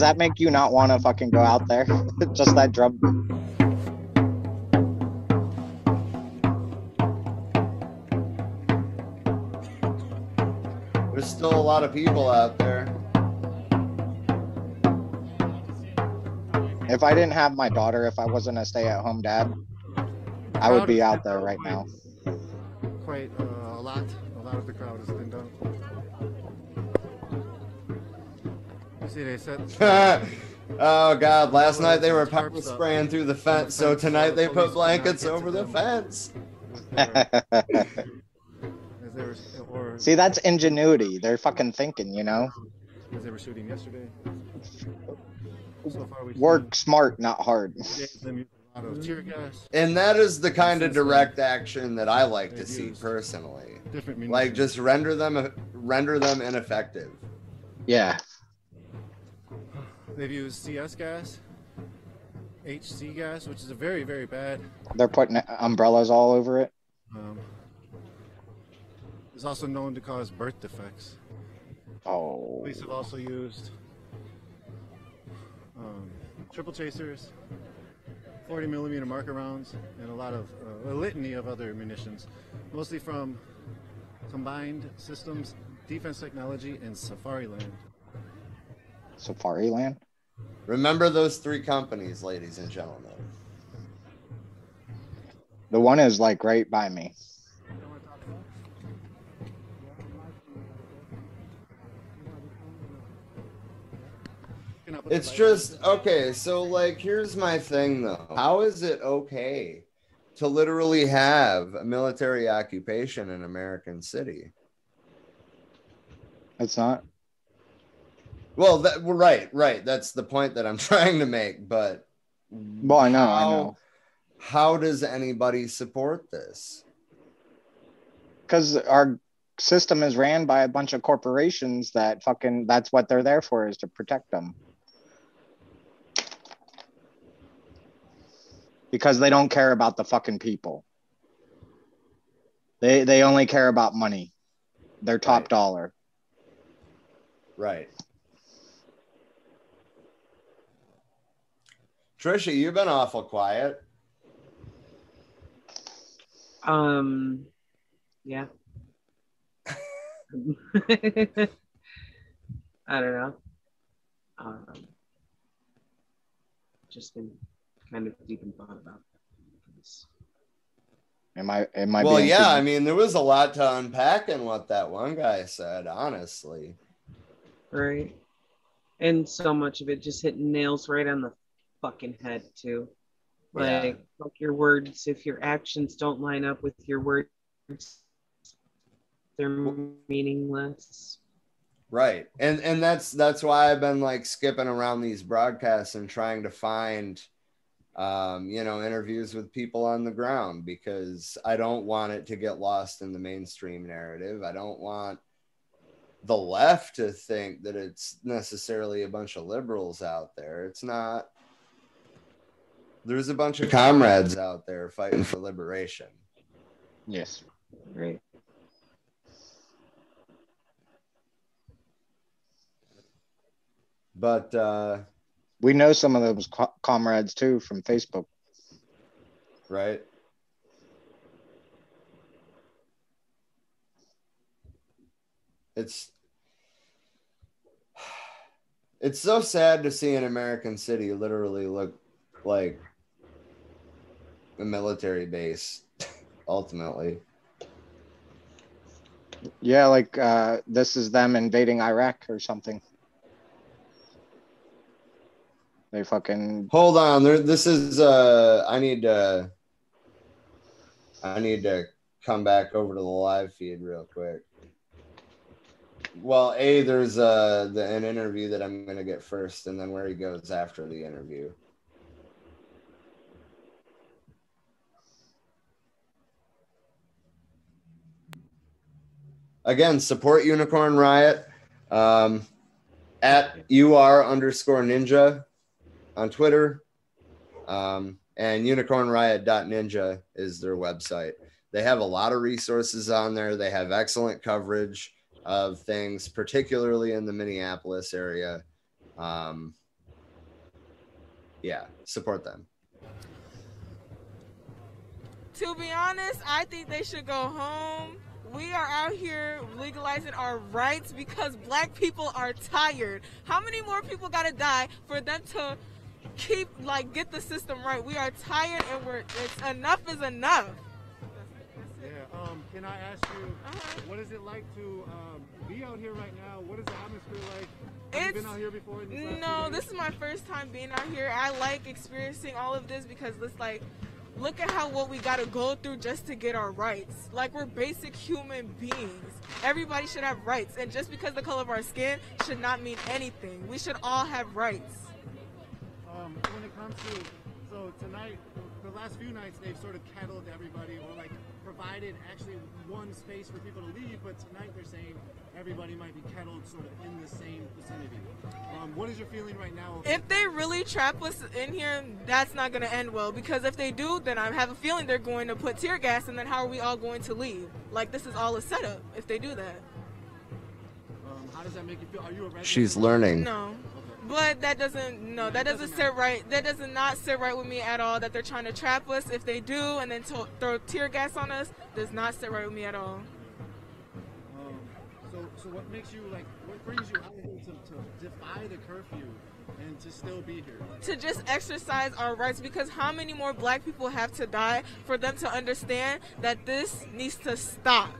Does that make you not want to fucking go out there? Just that drum. There's still a lot of people out there. If I didn't have my daughter, if I wasn't a stay-at-home dad, I would be out there right now. Quite uh, a lot. A lot of the crowd has been done. See, they said. oh God! Last night they were pepper spraying through the fence, so tonight they put blankets over the fence. As they were, or See, that's ingenuity. They're fucking thinking, you know? as they were shooting yesterday. So Work smart, not hard. seen them use a lot of tear gas. And that is the kind of direct action that I like to see personally. Like just render them render them ineffective. Yeah. They've used CS gas, HC gas, which is a very, very bad. They're putting umbrellas all over it. Um, it's also known to cause birth defects. Oh. Police have also used um, triple chasers, 40 millimeter marker rounds, and a lot of uh, a litany of other munitions, mostly from combined systems, defense technology, and Safariland. Safari Land? Remember those three companies, ladies and gentlemen. The one is like right by me. It's just okay. So, like, here's my thing though. How is it okay to literally have a military occupation in American City? It's not. Well, that well, right, right. That's the point that I'm trying to make. But Well, I know, I how, know. How does anybody support this? Because our system is ran by a bunch of corporations that fucking that's what they're there for is to protect them. Because they don't care about the fucking people. They they only care about money. Their top dollar. Right. Trisha, you've been awful quiet. Um, yeah. I don't know. Um, just been kind of deep in thought about this. Am I am I well, being yeah. too- I mean, there was a lot to unpack in what that one guy said. Honestly, Right. And so much of it just hitting nails right on the fucking head too. Yeah. Like fuck your words. If your actions don't line up with your words, they're meaningless. right. And and that's that's why I've been like skipping around these broadcasts and trying to find, um, you know, interviews with people on the ground because I don't want it to get lost in the mainstream narrative. I don't want the left to think that it's necessarily a bunch of liberals out there. It's not. There's a bunch of comrades out there fighting for liberation. Yes. Right. But uh We know some of those co- comrades too from Facebook. right? It's it's so sad to see an American city literally look like a military base ultimately. Yeah, like uh, this is them invading Iraq or something. They fucking Hold on, there this is uh I need to I need to come back over to the live feed real quick. Well, A, there's uh the an interview that I'm gonna get first, and then where he goes after the interview. Again, support Unicorn Riot um, at UR underscore ninja on Twitter. Um, and unicornriot.ninja is their website. They have a lot of resources on there. They have excellent coverage of things, particularly in the Minneapolis area. Um, yeah, support them. To be honest, I think they should go home. We are out here legalizing our rights because black people are tired. How many more people gotta die for them to keep like get the system right? We are tired and we're it's enough is enough. Yeah. Um, can I ask you, uh-huh. what is it like to um, be out here right now? What is the atmosphere like? Have you It's- been out here before? in these last few No, this is my first time being out here. I like experiencing all of this because it's like, look at how what we gotta go through just to get our rights. Like we're basic human beings. Everybody should have rights, and just because the color of our skin should not mean anything. We should all have rights. um, when it comes to so tonight, the last few nights they've sort of kettled everybody or like provided actually one space for people to leave, but tonight they're saying everybody might be kettled sort of in the same vicinity. Um, what is your feeling right now? If they really trap us in here, that's not gonna end well. Because if they do, then I have a feeling they're going to put tear gas, and then how are we all going to leave? Like this is all a setup. If they do that. Um, how does that make you feel? Are you a resident? She's learning. No. But that doesn't no that doesn't sit right that does not sit right with me at all that they're trying to trap us if they do and then to- throw tear gas on us does not sit right with me at all. So, so what makes you like? What brings you out here to, to defy the curfew and to still be here? To just exercise our rights because how many more black people have to die for them to understand that this needs to stop.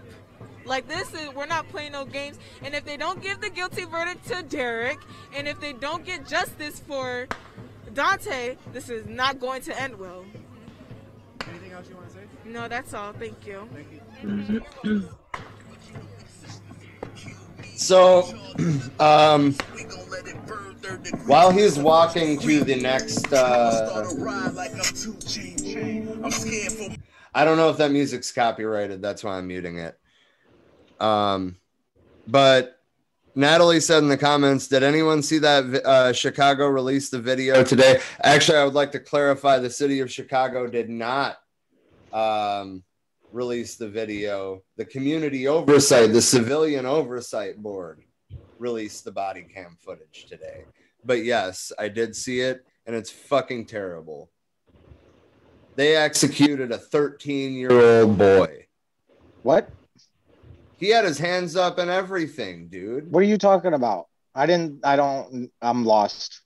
Like this is we're not playing no games and if they don't give the guilty verdict to Derek and if they don't get justice for Daunte, this is not going to end well. Anything else you want to say? No, that's all. Thank you. Thank you. So, um, while he's walking to the next, uh, I don't know if that music's copyrighted. That's why I'm muting it. Um, but Natalie said in the comments, did anyone see that uh, Chicago released the video today? Actually, I would like to clarify the city of Chicago did not um, release the video. The community oversight, the civilian oversight board released the body cam footage today. But yes, I did see it and it's fucking terrible. They executed a 13 year old boy. What? He had his hands up and everything, dude. What are you talking about? I didn't. I don't. I'm lost.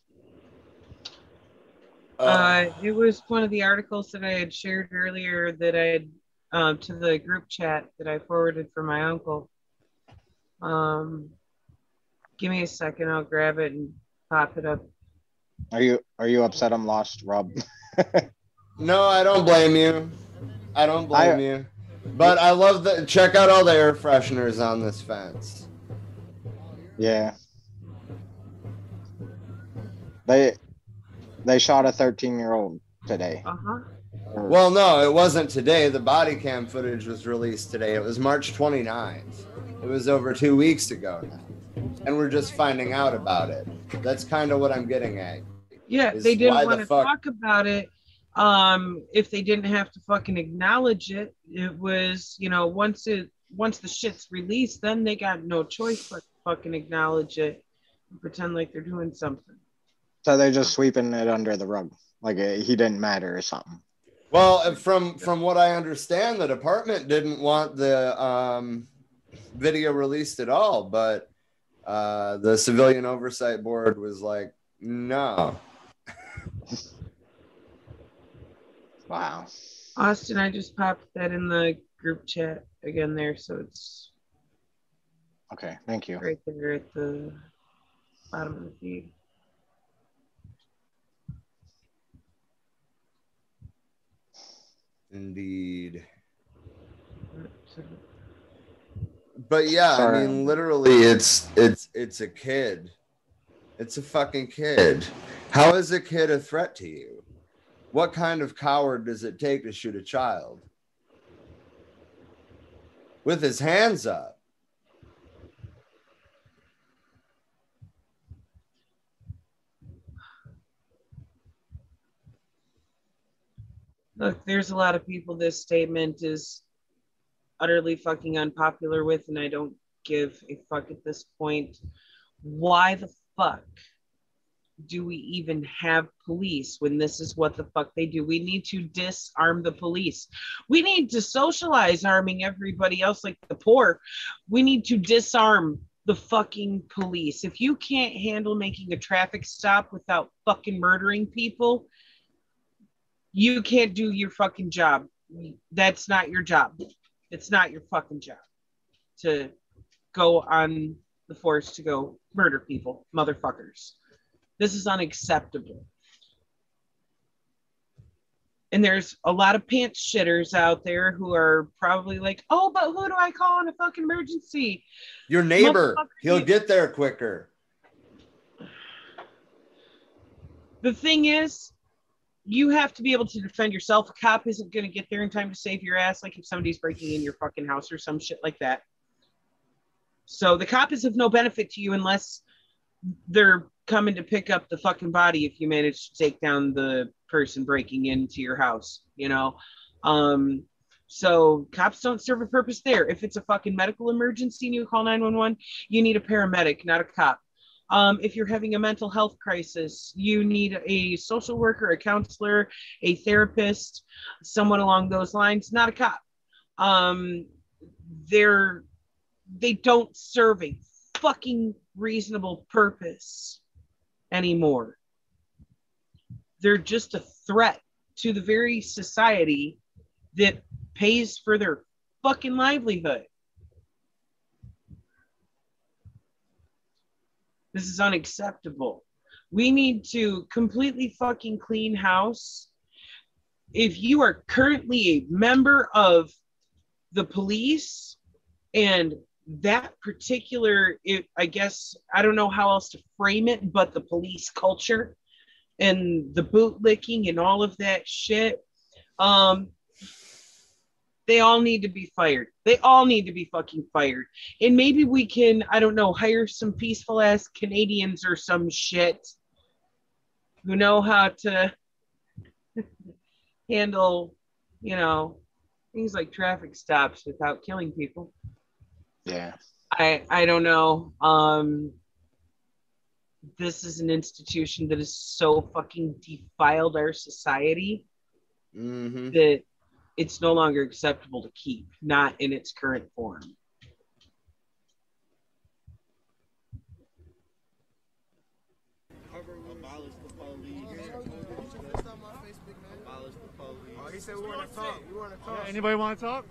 Uh, it was one of the articles that I had shared earlier that I had um, to the group chat that I forwarded for my uncle. Um, give me a second, I'll grab it and pop it up. Are you Are you upset? I'm lost, Rob. No, I don't blame you. I don't blame I- you. But I love the check out all the air fresheners on this fence. yeah. They They shot a 13 year old today. Uh huh. Well, no, it wasn't today. The body cam footage was released today. It was March 29th. It was over two weeks ago now. And we're just finding out about it. That's kind of what I'm getting at. Yeah, they didn't the want to fuck- talk about it. Um, if they didn't have to fucking acknowledge it, it was you know once it once the shit's released, then they got no choice but to fucking acknowledge it and pretend like they're doing something. So they're just sweeping it under the rug, like uh, he didn't matter or something. Well, from from what I understand, the department didn't want the um, video released at all, but uh, the civilian oversight board was like, no. Wow. Austin, I just popped that in the group chat again there, so it's Okay, thank you. right there at the bottom of the feed. Indeed. But yeah, Sorry. I mean, literally, it's it's it's a kid. It's a fucking kid. How is a kid a threat to you? What kind of coward does it take to shoot a child? With his hands up. Look, there's a lot of people this statement is utterly fucking unpopular with, and I don't give a fuck at this point. Why the fuck do we even have police when this is what the fuck they do? We need to disarm the police. We need to socialize arming everybody else like the poor. We need to disarm the fucking police. If you can't handle making a traffic stop without fucking murdering people, you can't do your fucking job. That's not your job. It's not your fucking job to go on the force to go murder people, motherfuckers. This is unacceptable. And there's a lot of pants shitters out there who are probably like, oh, but who do I call in a fucking emergency? Your neighbor, he'll get there quicker. The thing is, you have to be able to defend yourself. A cop isn't going to get there in time to save your ass, like if somebody's breaking in your fucking house or some shit like that. So the cop is of no benefit to you unless they're coming to pick up the fucking body if you manage to take down the person breaking into your house, you know? Um, so cops don't serve a purpose there. If it's a fucking medical emergency and you call 911, you need a paramedic, not a cop. Um, if you're having a mental health crisis, you need a social worker, a counselor, a therapist, someone along those lines, not a cop. Um, they're they don't serve a fucking reasonable purpose anymore. They're just a threat to the very society that pays for their fucking livelihood. This is unacceptable. We need to completely fucking clean house. If you are currently a member of the police and that particular, it, I guess, I don't know how else to frame it, but the police culture and the bootlicking and all of that shit, um, they all need to be fired. They all need to be fucking fired. And maybe we can, I don't know, hire some peaceful ass Canadians or some shit who know how to handle, you know, things like traffic stops without killing people. Yeah. I I don't know. Um this is an institution that has so fucking defiled our society Mm-hmm. that it's no longer acceptable to keep, not in its current form. Oh, he said we want to talk. We want to talk. Anybody want to talk?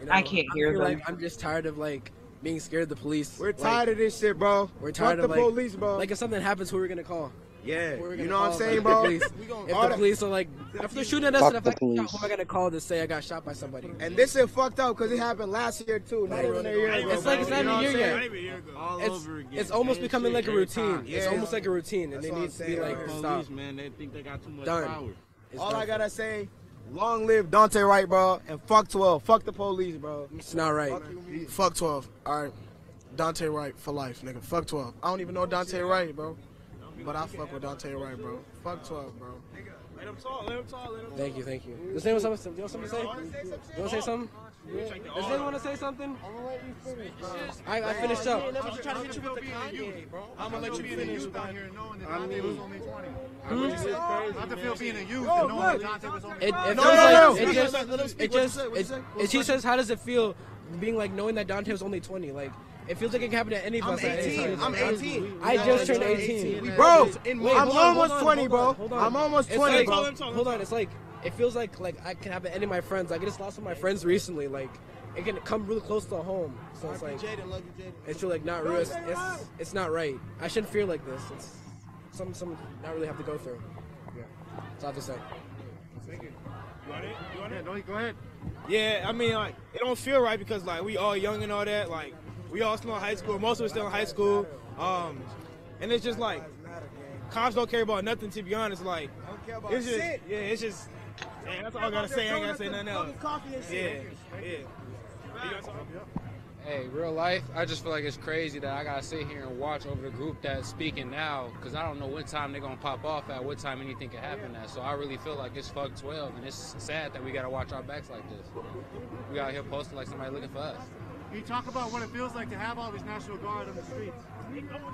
You know, I can't hear feel them. Like, I'm just tired of like being scared of the police. We're Like, tired of this shit, bro. We're Fuck tired the of like, police, bro. Like if something happens, who are we gonna call? Yeah, Who are we you know what I'm saying, bro? police- gonna- If the the- police are like, if they're shooting at us, Fuck and if the I get police. shot, who am I gonna call to say I got shot by somebody? And this shit fucked up because it happened last year too. Not even a year ago. It's like it's not You even know a what I'm year saying? yet. All It's, over again. it's almost becoming like a routine. It's almost like a routine, and That's they need to be like stop. Man, they think they got too much Done. power. It's All. I gotta say, long live Daunte Wright, bro, and fuck 12. Fuck the police, bro. It's not right. Fuck 12. All right. Daunte Wright for life, nigga. Fuck 12. I don't even know Daunte Wright, bro. But I fuck with Daunte Wright, bro. Fuck 12, bro. Let him talk. Let him talk. Let him Thank you, thank you. Does anyone have something, do you want something to say? You want to say something? Does anyone want to say something? I, I finished up. I'm gonna let you finish, bro. I mean, Hmm? How to feel being a youth and knowing that Daunte was only It, it five? feels No, no, like no, it just Let him speak. it What'd you just say? What'd you it, say? it, What's she funny? says how does it feel being like knowing that Daunte was only 20 like it feels like it can happen to any of I'm us 18. I'm 18. I just turned 18. Bro, Wait, I'm almost 20, bro. hold on. I'm almost It's 20, like- bro. Hold on, it's like it feels like like I can happen to any of my friends. Like I just lost one of my friends recently. Like it can come really close to home. So it's like it's really like not real. It's, it's it's not right. I shouldn't feel like this. It's some some not really have to go through. Yeah, that's all I have to say. Thank you. You want it? You want Yeah, it? no, go ahead. Yeah, I mean, like, it don't feel right because, like, we all young and all that. Like, we all still in high school. Most of us still in high school. Um, and it's just like, cops don't care about nothing, to be honest. Like, about it's just, shit. yeah, it's just, man, that's all I gotta say. I ain't gotta say nothing else. Yeah, yeah. Hey, real life, I just feel like it's crazy that I gotta sit here and watch over the group that's speaking now, because I don't know what time they're gonna pop off at, what time anything can happen at. So I really feel like it's fuck 12, and it's sad that we gotta watch our backs like this. We out here posting like somebody looking for us. Can you talk about what it feels like to have all these National Guard on the streets?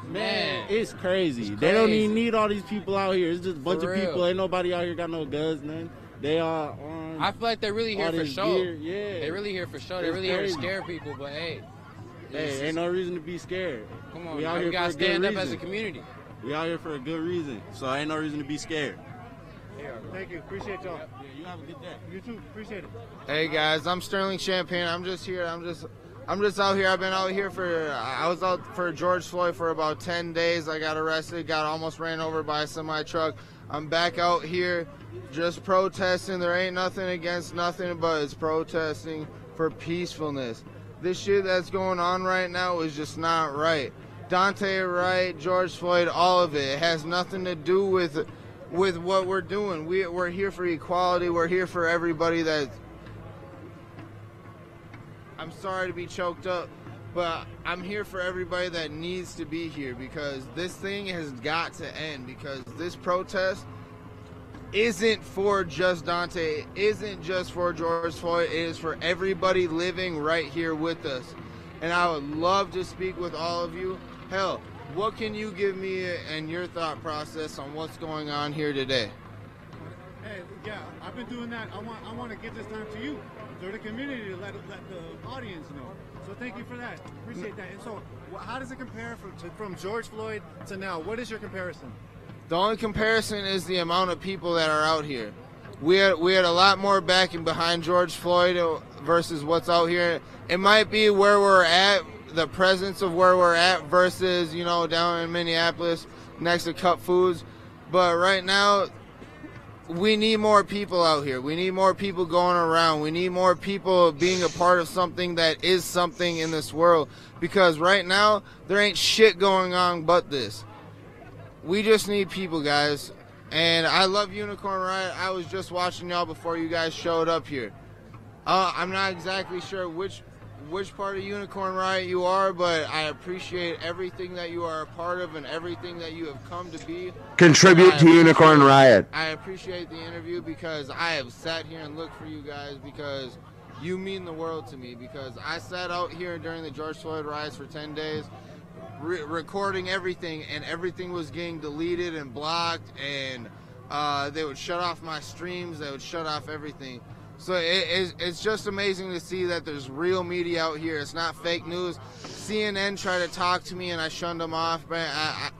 Man, it's crazy. It's They don't even need all these people out here. It's just a bunch For of people. Ain't nobody out here got no guns, nothing. They are on. I feel like they're really here for this show. gear, Yeah, They're really here for show. They're It's really here to scare people. But hey, Hey, it's- ain't no reason to be scared. Come on, we man. out We here gotta for a good stand up reason. as a community. We out here for a good reason, so ain't no reason to be scared. Thank you. Appreciate y'all. Yeah, you have a good day. You too. Appreciate it. Hey guys, I'm Sterling Champagne. I'm just here. I'm just I'm just out here. I've been out here for I was out for George Floyd for about 10 days. I got arrested, got almost ran over by a semi truck. I'm back out here just protesting. There ain't nothing against nothing, but it's protesting for peacefulness. This shit that's going on right now is just not right. Daunte Wright, George Floyd, all of it. It has nothing to do with with what we're doing. We, we're here for equality. We're here for everybody that. I'm sorry to be choked up, but I'm here for everybody that needs to be here because this thing has got to end because this protest isn't for just Daunte, it isn't just for George Floyd, it is for everybody living right here with us. And I would love to speak with all of you. Hell, what can you give me and your thought process on what's going on here today? Hey, yeah, I've been doing that. I want I want to give this time to you, to the community, to let let the audience know. So thank you for that. Appreciate that. And so, how does it compare from to, from George Floyd to now? What is your comparison? The only comparison is the amount of people that are out here. We had we had a lot more backing behind George Floyd uh, versus what's out here. It might be where we're at, the presence of where we're at versus you know down in Minneapolis next to Cup Foods, but right now we need more people out here. We need more people going around. We need more people being a part of something that is something in this world. Because right now, there ain't shit going on but this. We just need people, guys. And I love Unicorn Riot. I was just watching y'all before you guys showed up here. Uh, I'm not exactly sure which which part of Unicorn Riot you are, but I appreciate everything that you are a part of and everything that you have come to be. Contribute to Unicorn Riot. I appreciate the interview because I have sat here and looked for you guys because you mean the world to me. Because I sat out here during the George Floyd riots for 10 days, re- recording everything, and everything was getting deleted and blocked, and uh, they would shut off my streams, they would shut off everything. So it, it's, it's just amazing to see that there's real media out here. It's not fake news. CNN tried to talk to me and I shunned them off, but I, I,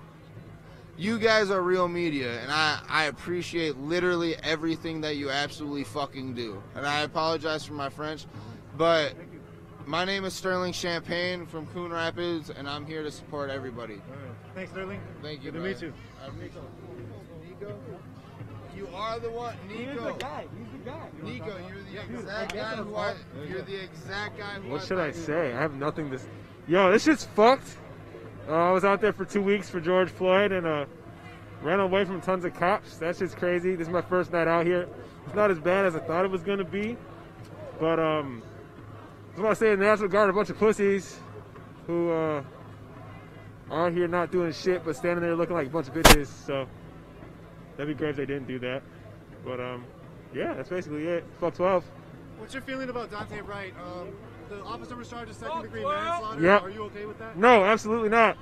you guys are real media, and I, I appreciate literally everything that you absolutely fucking do. And I apologize for my French, but my name is Sterling Champagne from Coon Rapids, and I'm here to support everybody. Thanks, Sterling. Thank you. Good to meet you. Uh, Nico. Nico, you are the one. Nico. the guy. He's guy. Nico, you're the exact guy who I. You're the exact guy who What I should I say? I have nothing to. s- Yo, this shit's fucked. Uh, I was out there for two weeks for George Floyd and uh, ran away from tons of cops. That shit's crazy. This is my first night out here. It's not as bad as I thought it was gonna be, but um, I just want to say the National Guard are a bunch of pussies who uh, are here not doing shit but standing there looking like a bunch of bitches. So that'd be great if they didn't do that. But um, yeah, that's basically it. Fuck 12. What's your feeling about Daunte Wright? Um, the officer was charged with second degree manslaughter. Yep. Are you okay with that? No, absolutely not.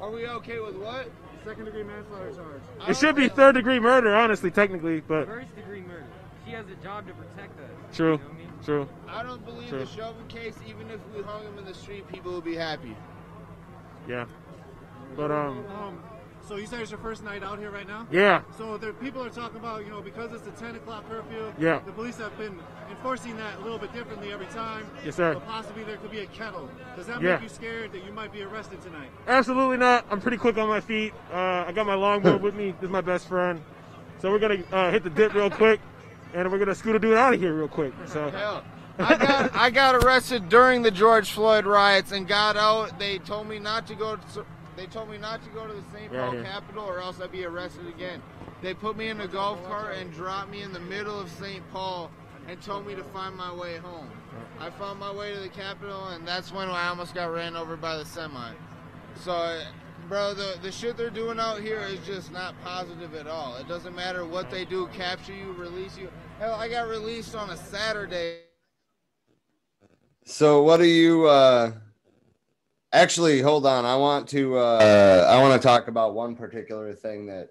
Are we okay with what? Second degree manslaughter charge. It should be third degree murder, honestly, technically, but First degree murder. She has a job to protect us. true, You know what I mean? true. I don't believe True. the Chauvin case. Even if we hung him in the street, people would be happy. Yeah, but um, Um, so you said it's your first night out here right now? Yeah. So there, people are talking about, you know, because it's a 10 o'clock curfew, Yeah. the police have been enforcing that a little bit differently every time. Yes, sir. So possibly there could be a kettle. Does that Yeah. make you scared that you might be arrested tonight? absolutely not. I'm pretty quick on my feet. Uh, I got my longboard with me. This is my best friend, so we're gonna uh, hit the dip real quick, and we're gonna scoot a dude out of here real quick. So. Hell, I got I got arrested during the George Floyd riots and got out. They told me not to go. To, they told me not to go to the St. Paul here. Capitol or else I'd be arrested again. They put me in a golf cart and dropped me in the middle of St. Paul and told me to find my way home. I found my way to the Capitol and that's when I almost got ran over by the semi. So, bro, the the shit they're doing out here is just not positive at all. It doesn't matter what they do, capture you, release you. Hell, I got released on a Saturday. So what are you uh actually hold on, I want to uh I want to talk about one particular thing that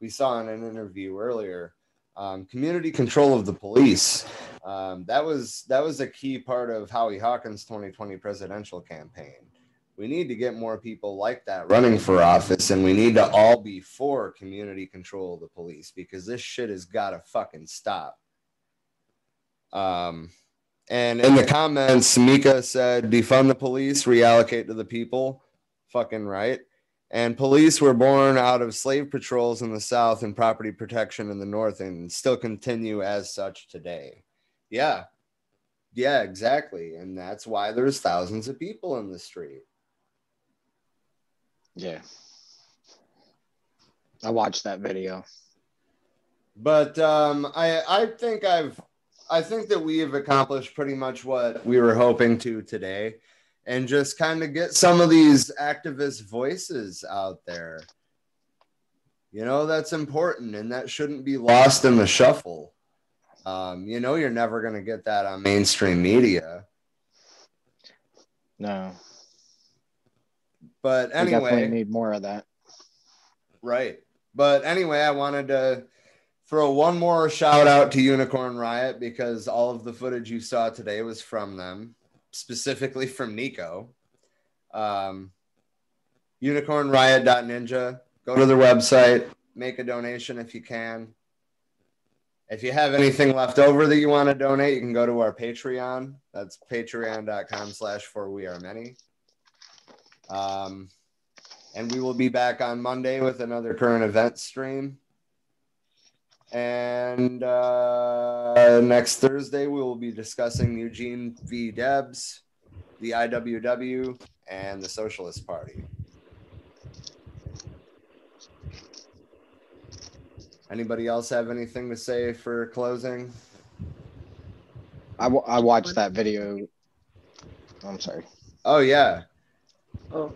we saw in an interview earlier. Um, community control of the police. Um, that was that was a key part of Howie Hawkins' 2020 presidential campaign. We need to get more people like that running for office, and we need to all be for community control of the police because this shit has got to fucking stop. Um, and in the comments, Mika said, defund the police, reallocate to the people. Fucking right. And police were born out of slave patrols in the South and property protection in the North and still continue as such today. Yeah. Yeah, exactly. And that's why there's thousands of people in the street. Yeah. I watched that video. But um, I I think I've I think that we have accomplished pretty much what we were hoping to today, and just kind of get some of these activist voices out there. You know that's important, and that shouldn't be lost in the shuffle. Um, you know you're never going to get that on mainstream media. No. But We definitely anyway, need more of that. Right. But anyway, I wanted to throw one more shout out to Unicorn Riot because all of the footage you saw today was from them, specifically from Nico. Um, unicornriot.ninja. Go to their website, make a donation if you can. If you have anything left over that you want to donate, you can go to our Patreon. That's patreon.com slash for we are many. Um, and we will be back on Monday with another current event stream. And uh, next Thursday, we will be discussing Eugene V. Debs, the IWW, and the Socialist Party. Anybody else have anything to say for closing? I, w- I watched that video. I'm sorry. Oh, yeah. Oh,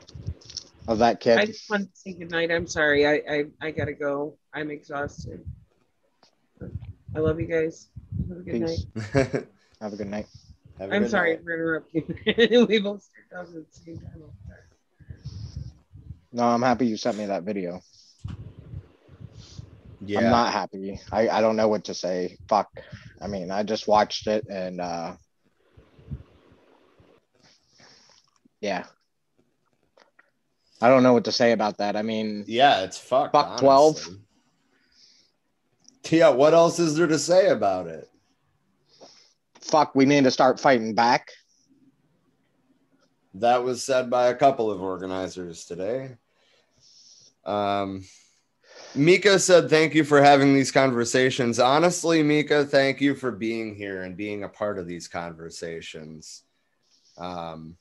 Of that kid. I just want to say goodnight. I'm sorry. I, I, I gotta go. I'm exhausted. I love you guys. Have a good Peace. night. Have a good night. Have a I'm good sorry night. for interrupting. we both started off at the same time. No, I'm happy you sent me that video. Yeah. I'm not happy. I, I don't know what to say. Fuck. I mean, I just watched it and uh yeah. I don't know what to say about that. I mean, Yeah, it's fucked. fuck 12. Yeah, what else is there to say about it? Fuck, we need to start fighting back. That was said by a couple of organizers today. Um, Mika said, Thank you for having these conversations. Honestly, Mika, thank you for being here and being a part of these conversations. Um,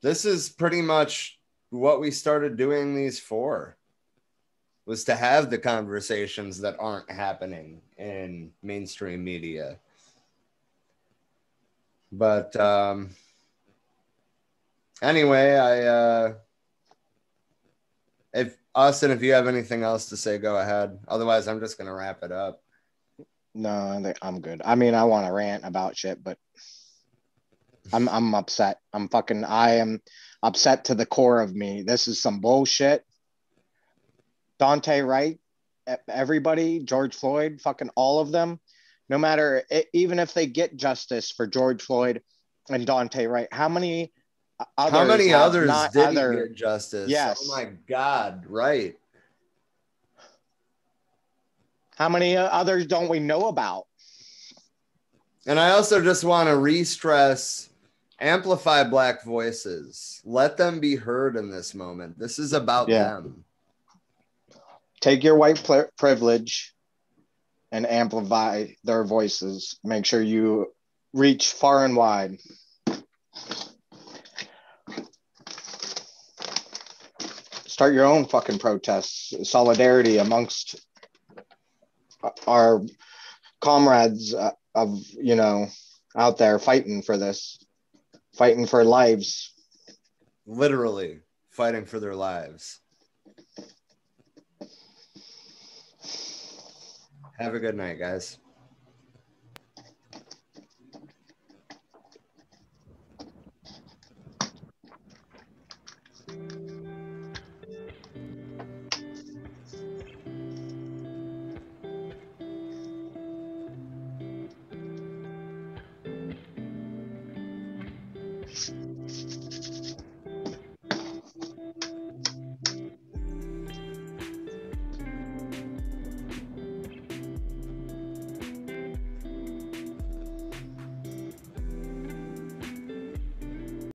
this is pretty much what we started doing these for was to have the conversations that aren't happening in mainstream media but um anyway i uh if austin if you have anything else to say go ahead otherwise i'm just gonna wrap it up No, I I'm good. I mean, I want to rant about shit, but I'm I'm upset. I'm fucking I am upset to the core of me. This is some bullshit. Daunte Wright, everybody, George Floyd, fucking all of them, no matter even if they get justice for George Floyd and Daunte Wright, how many others how many others not did other- get justice oh Yes. oh my god right How many others don't we know about? And I also just want to re stress amplify black voices. Let them be heard in this moment. This is about Yeah. them. Take your white pl- privilege and amplify their voices. Make sure you reach far and wide. Start your own fucking protests, solidarity amongst our comrades uh, of, you know, out there fighting for this, fighting for lives. Literally fighting for their lives. Have a good night, guys.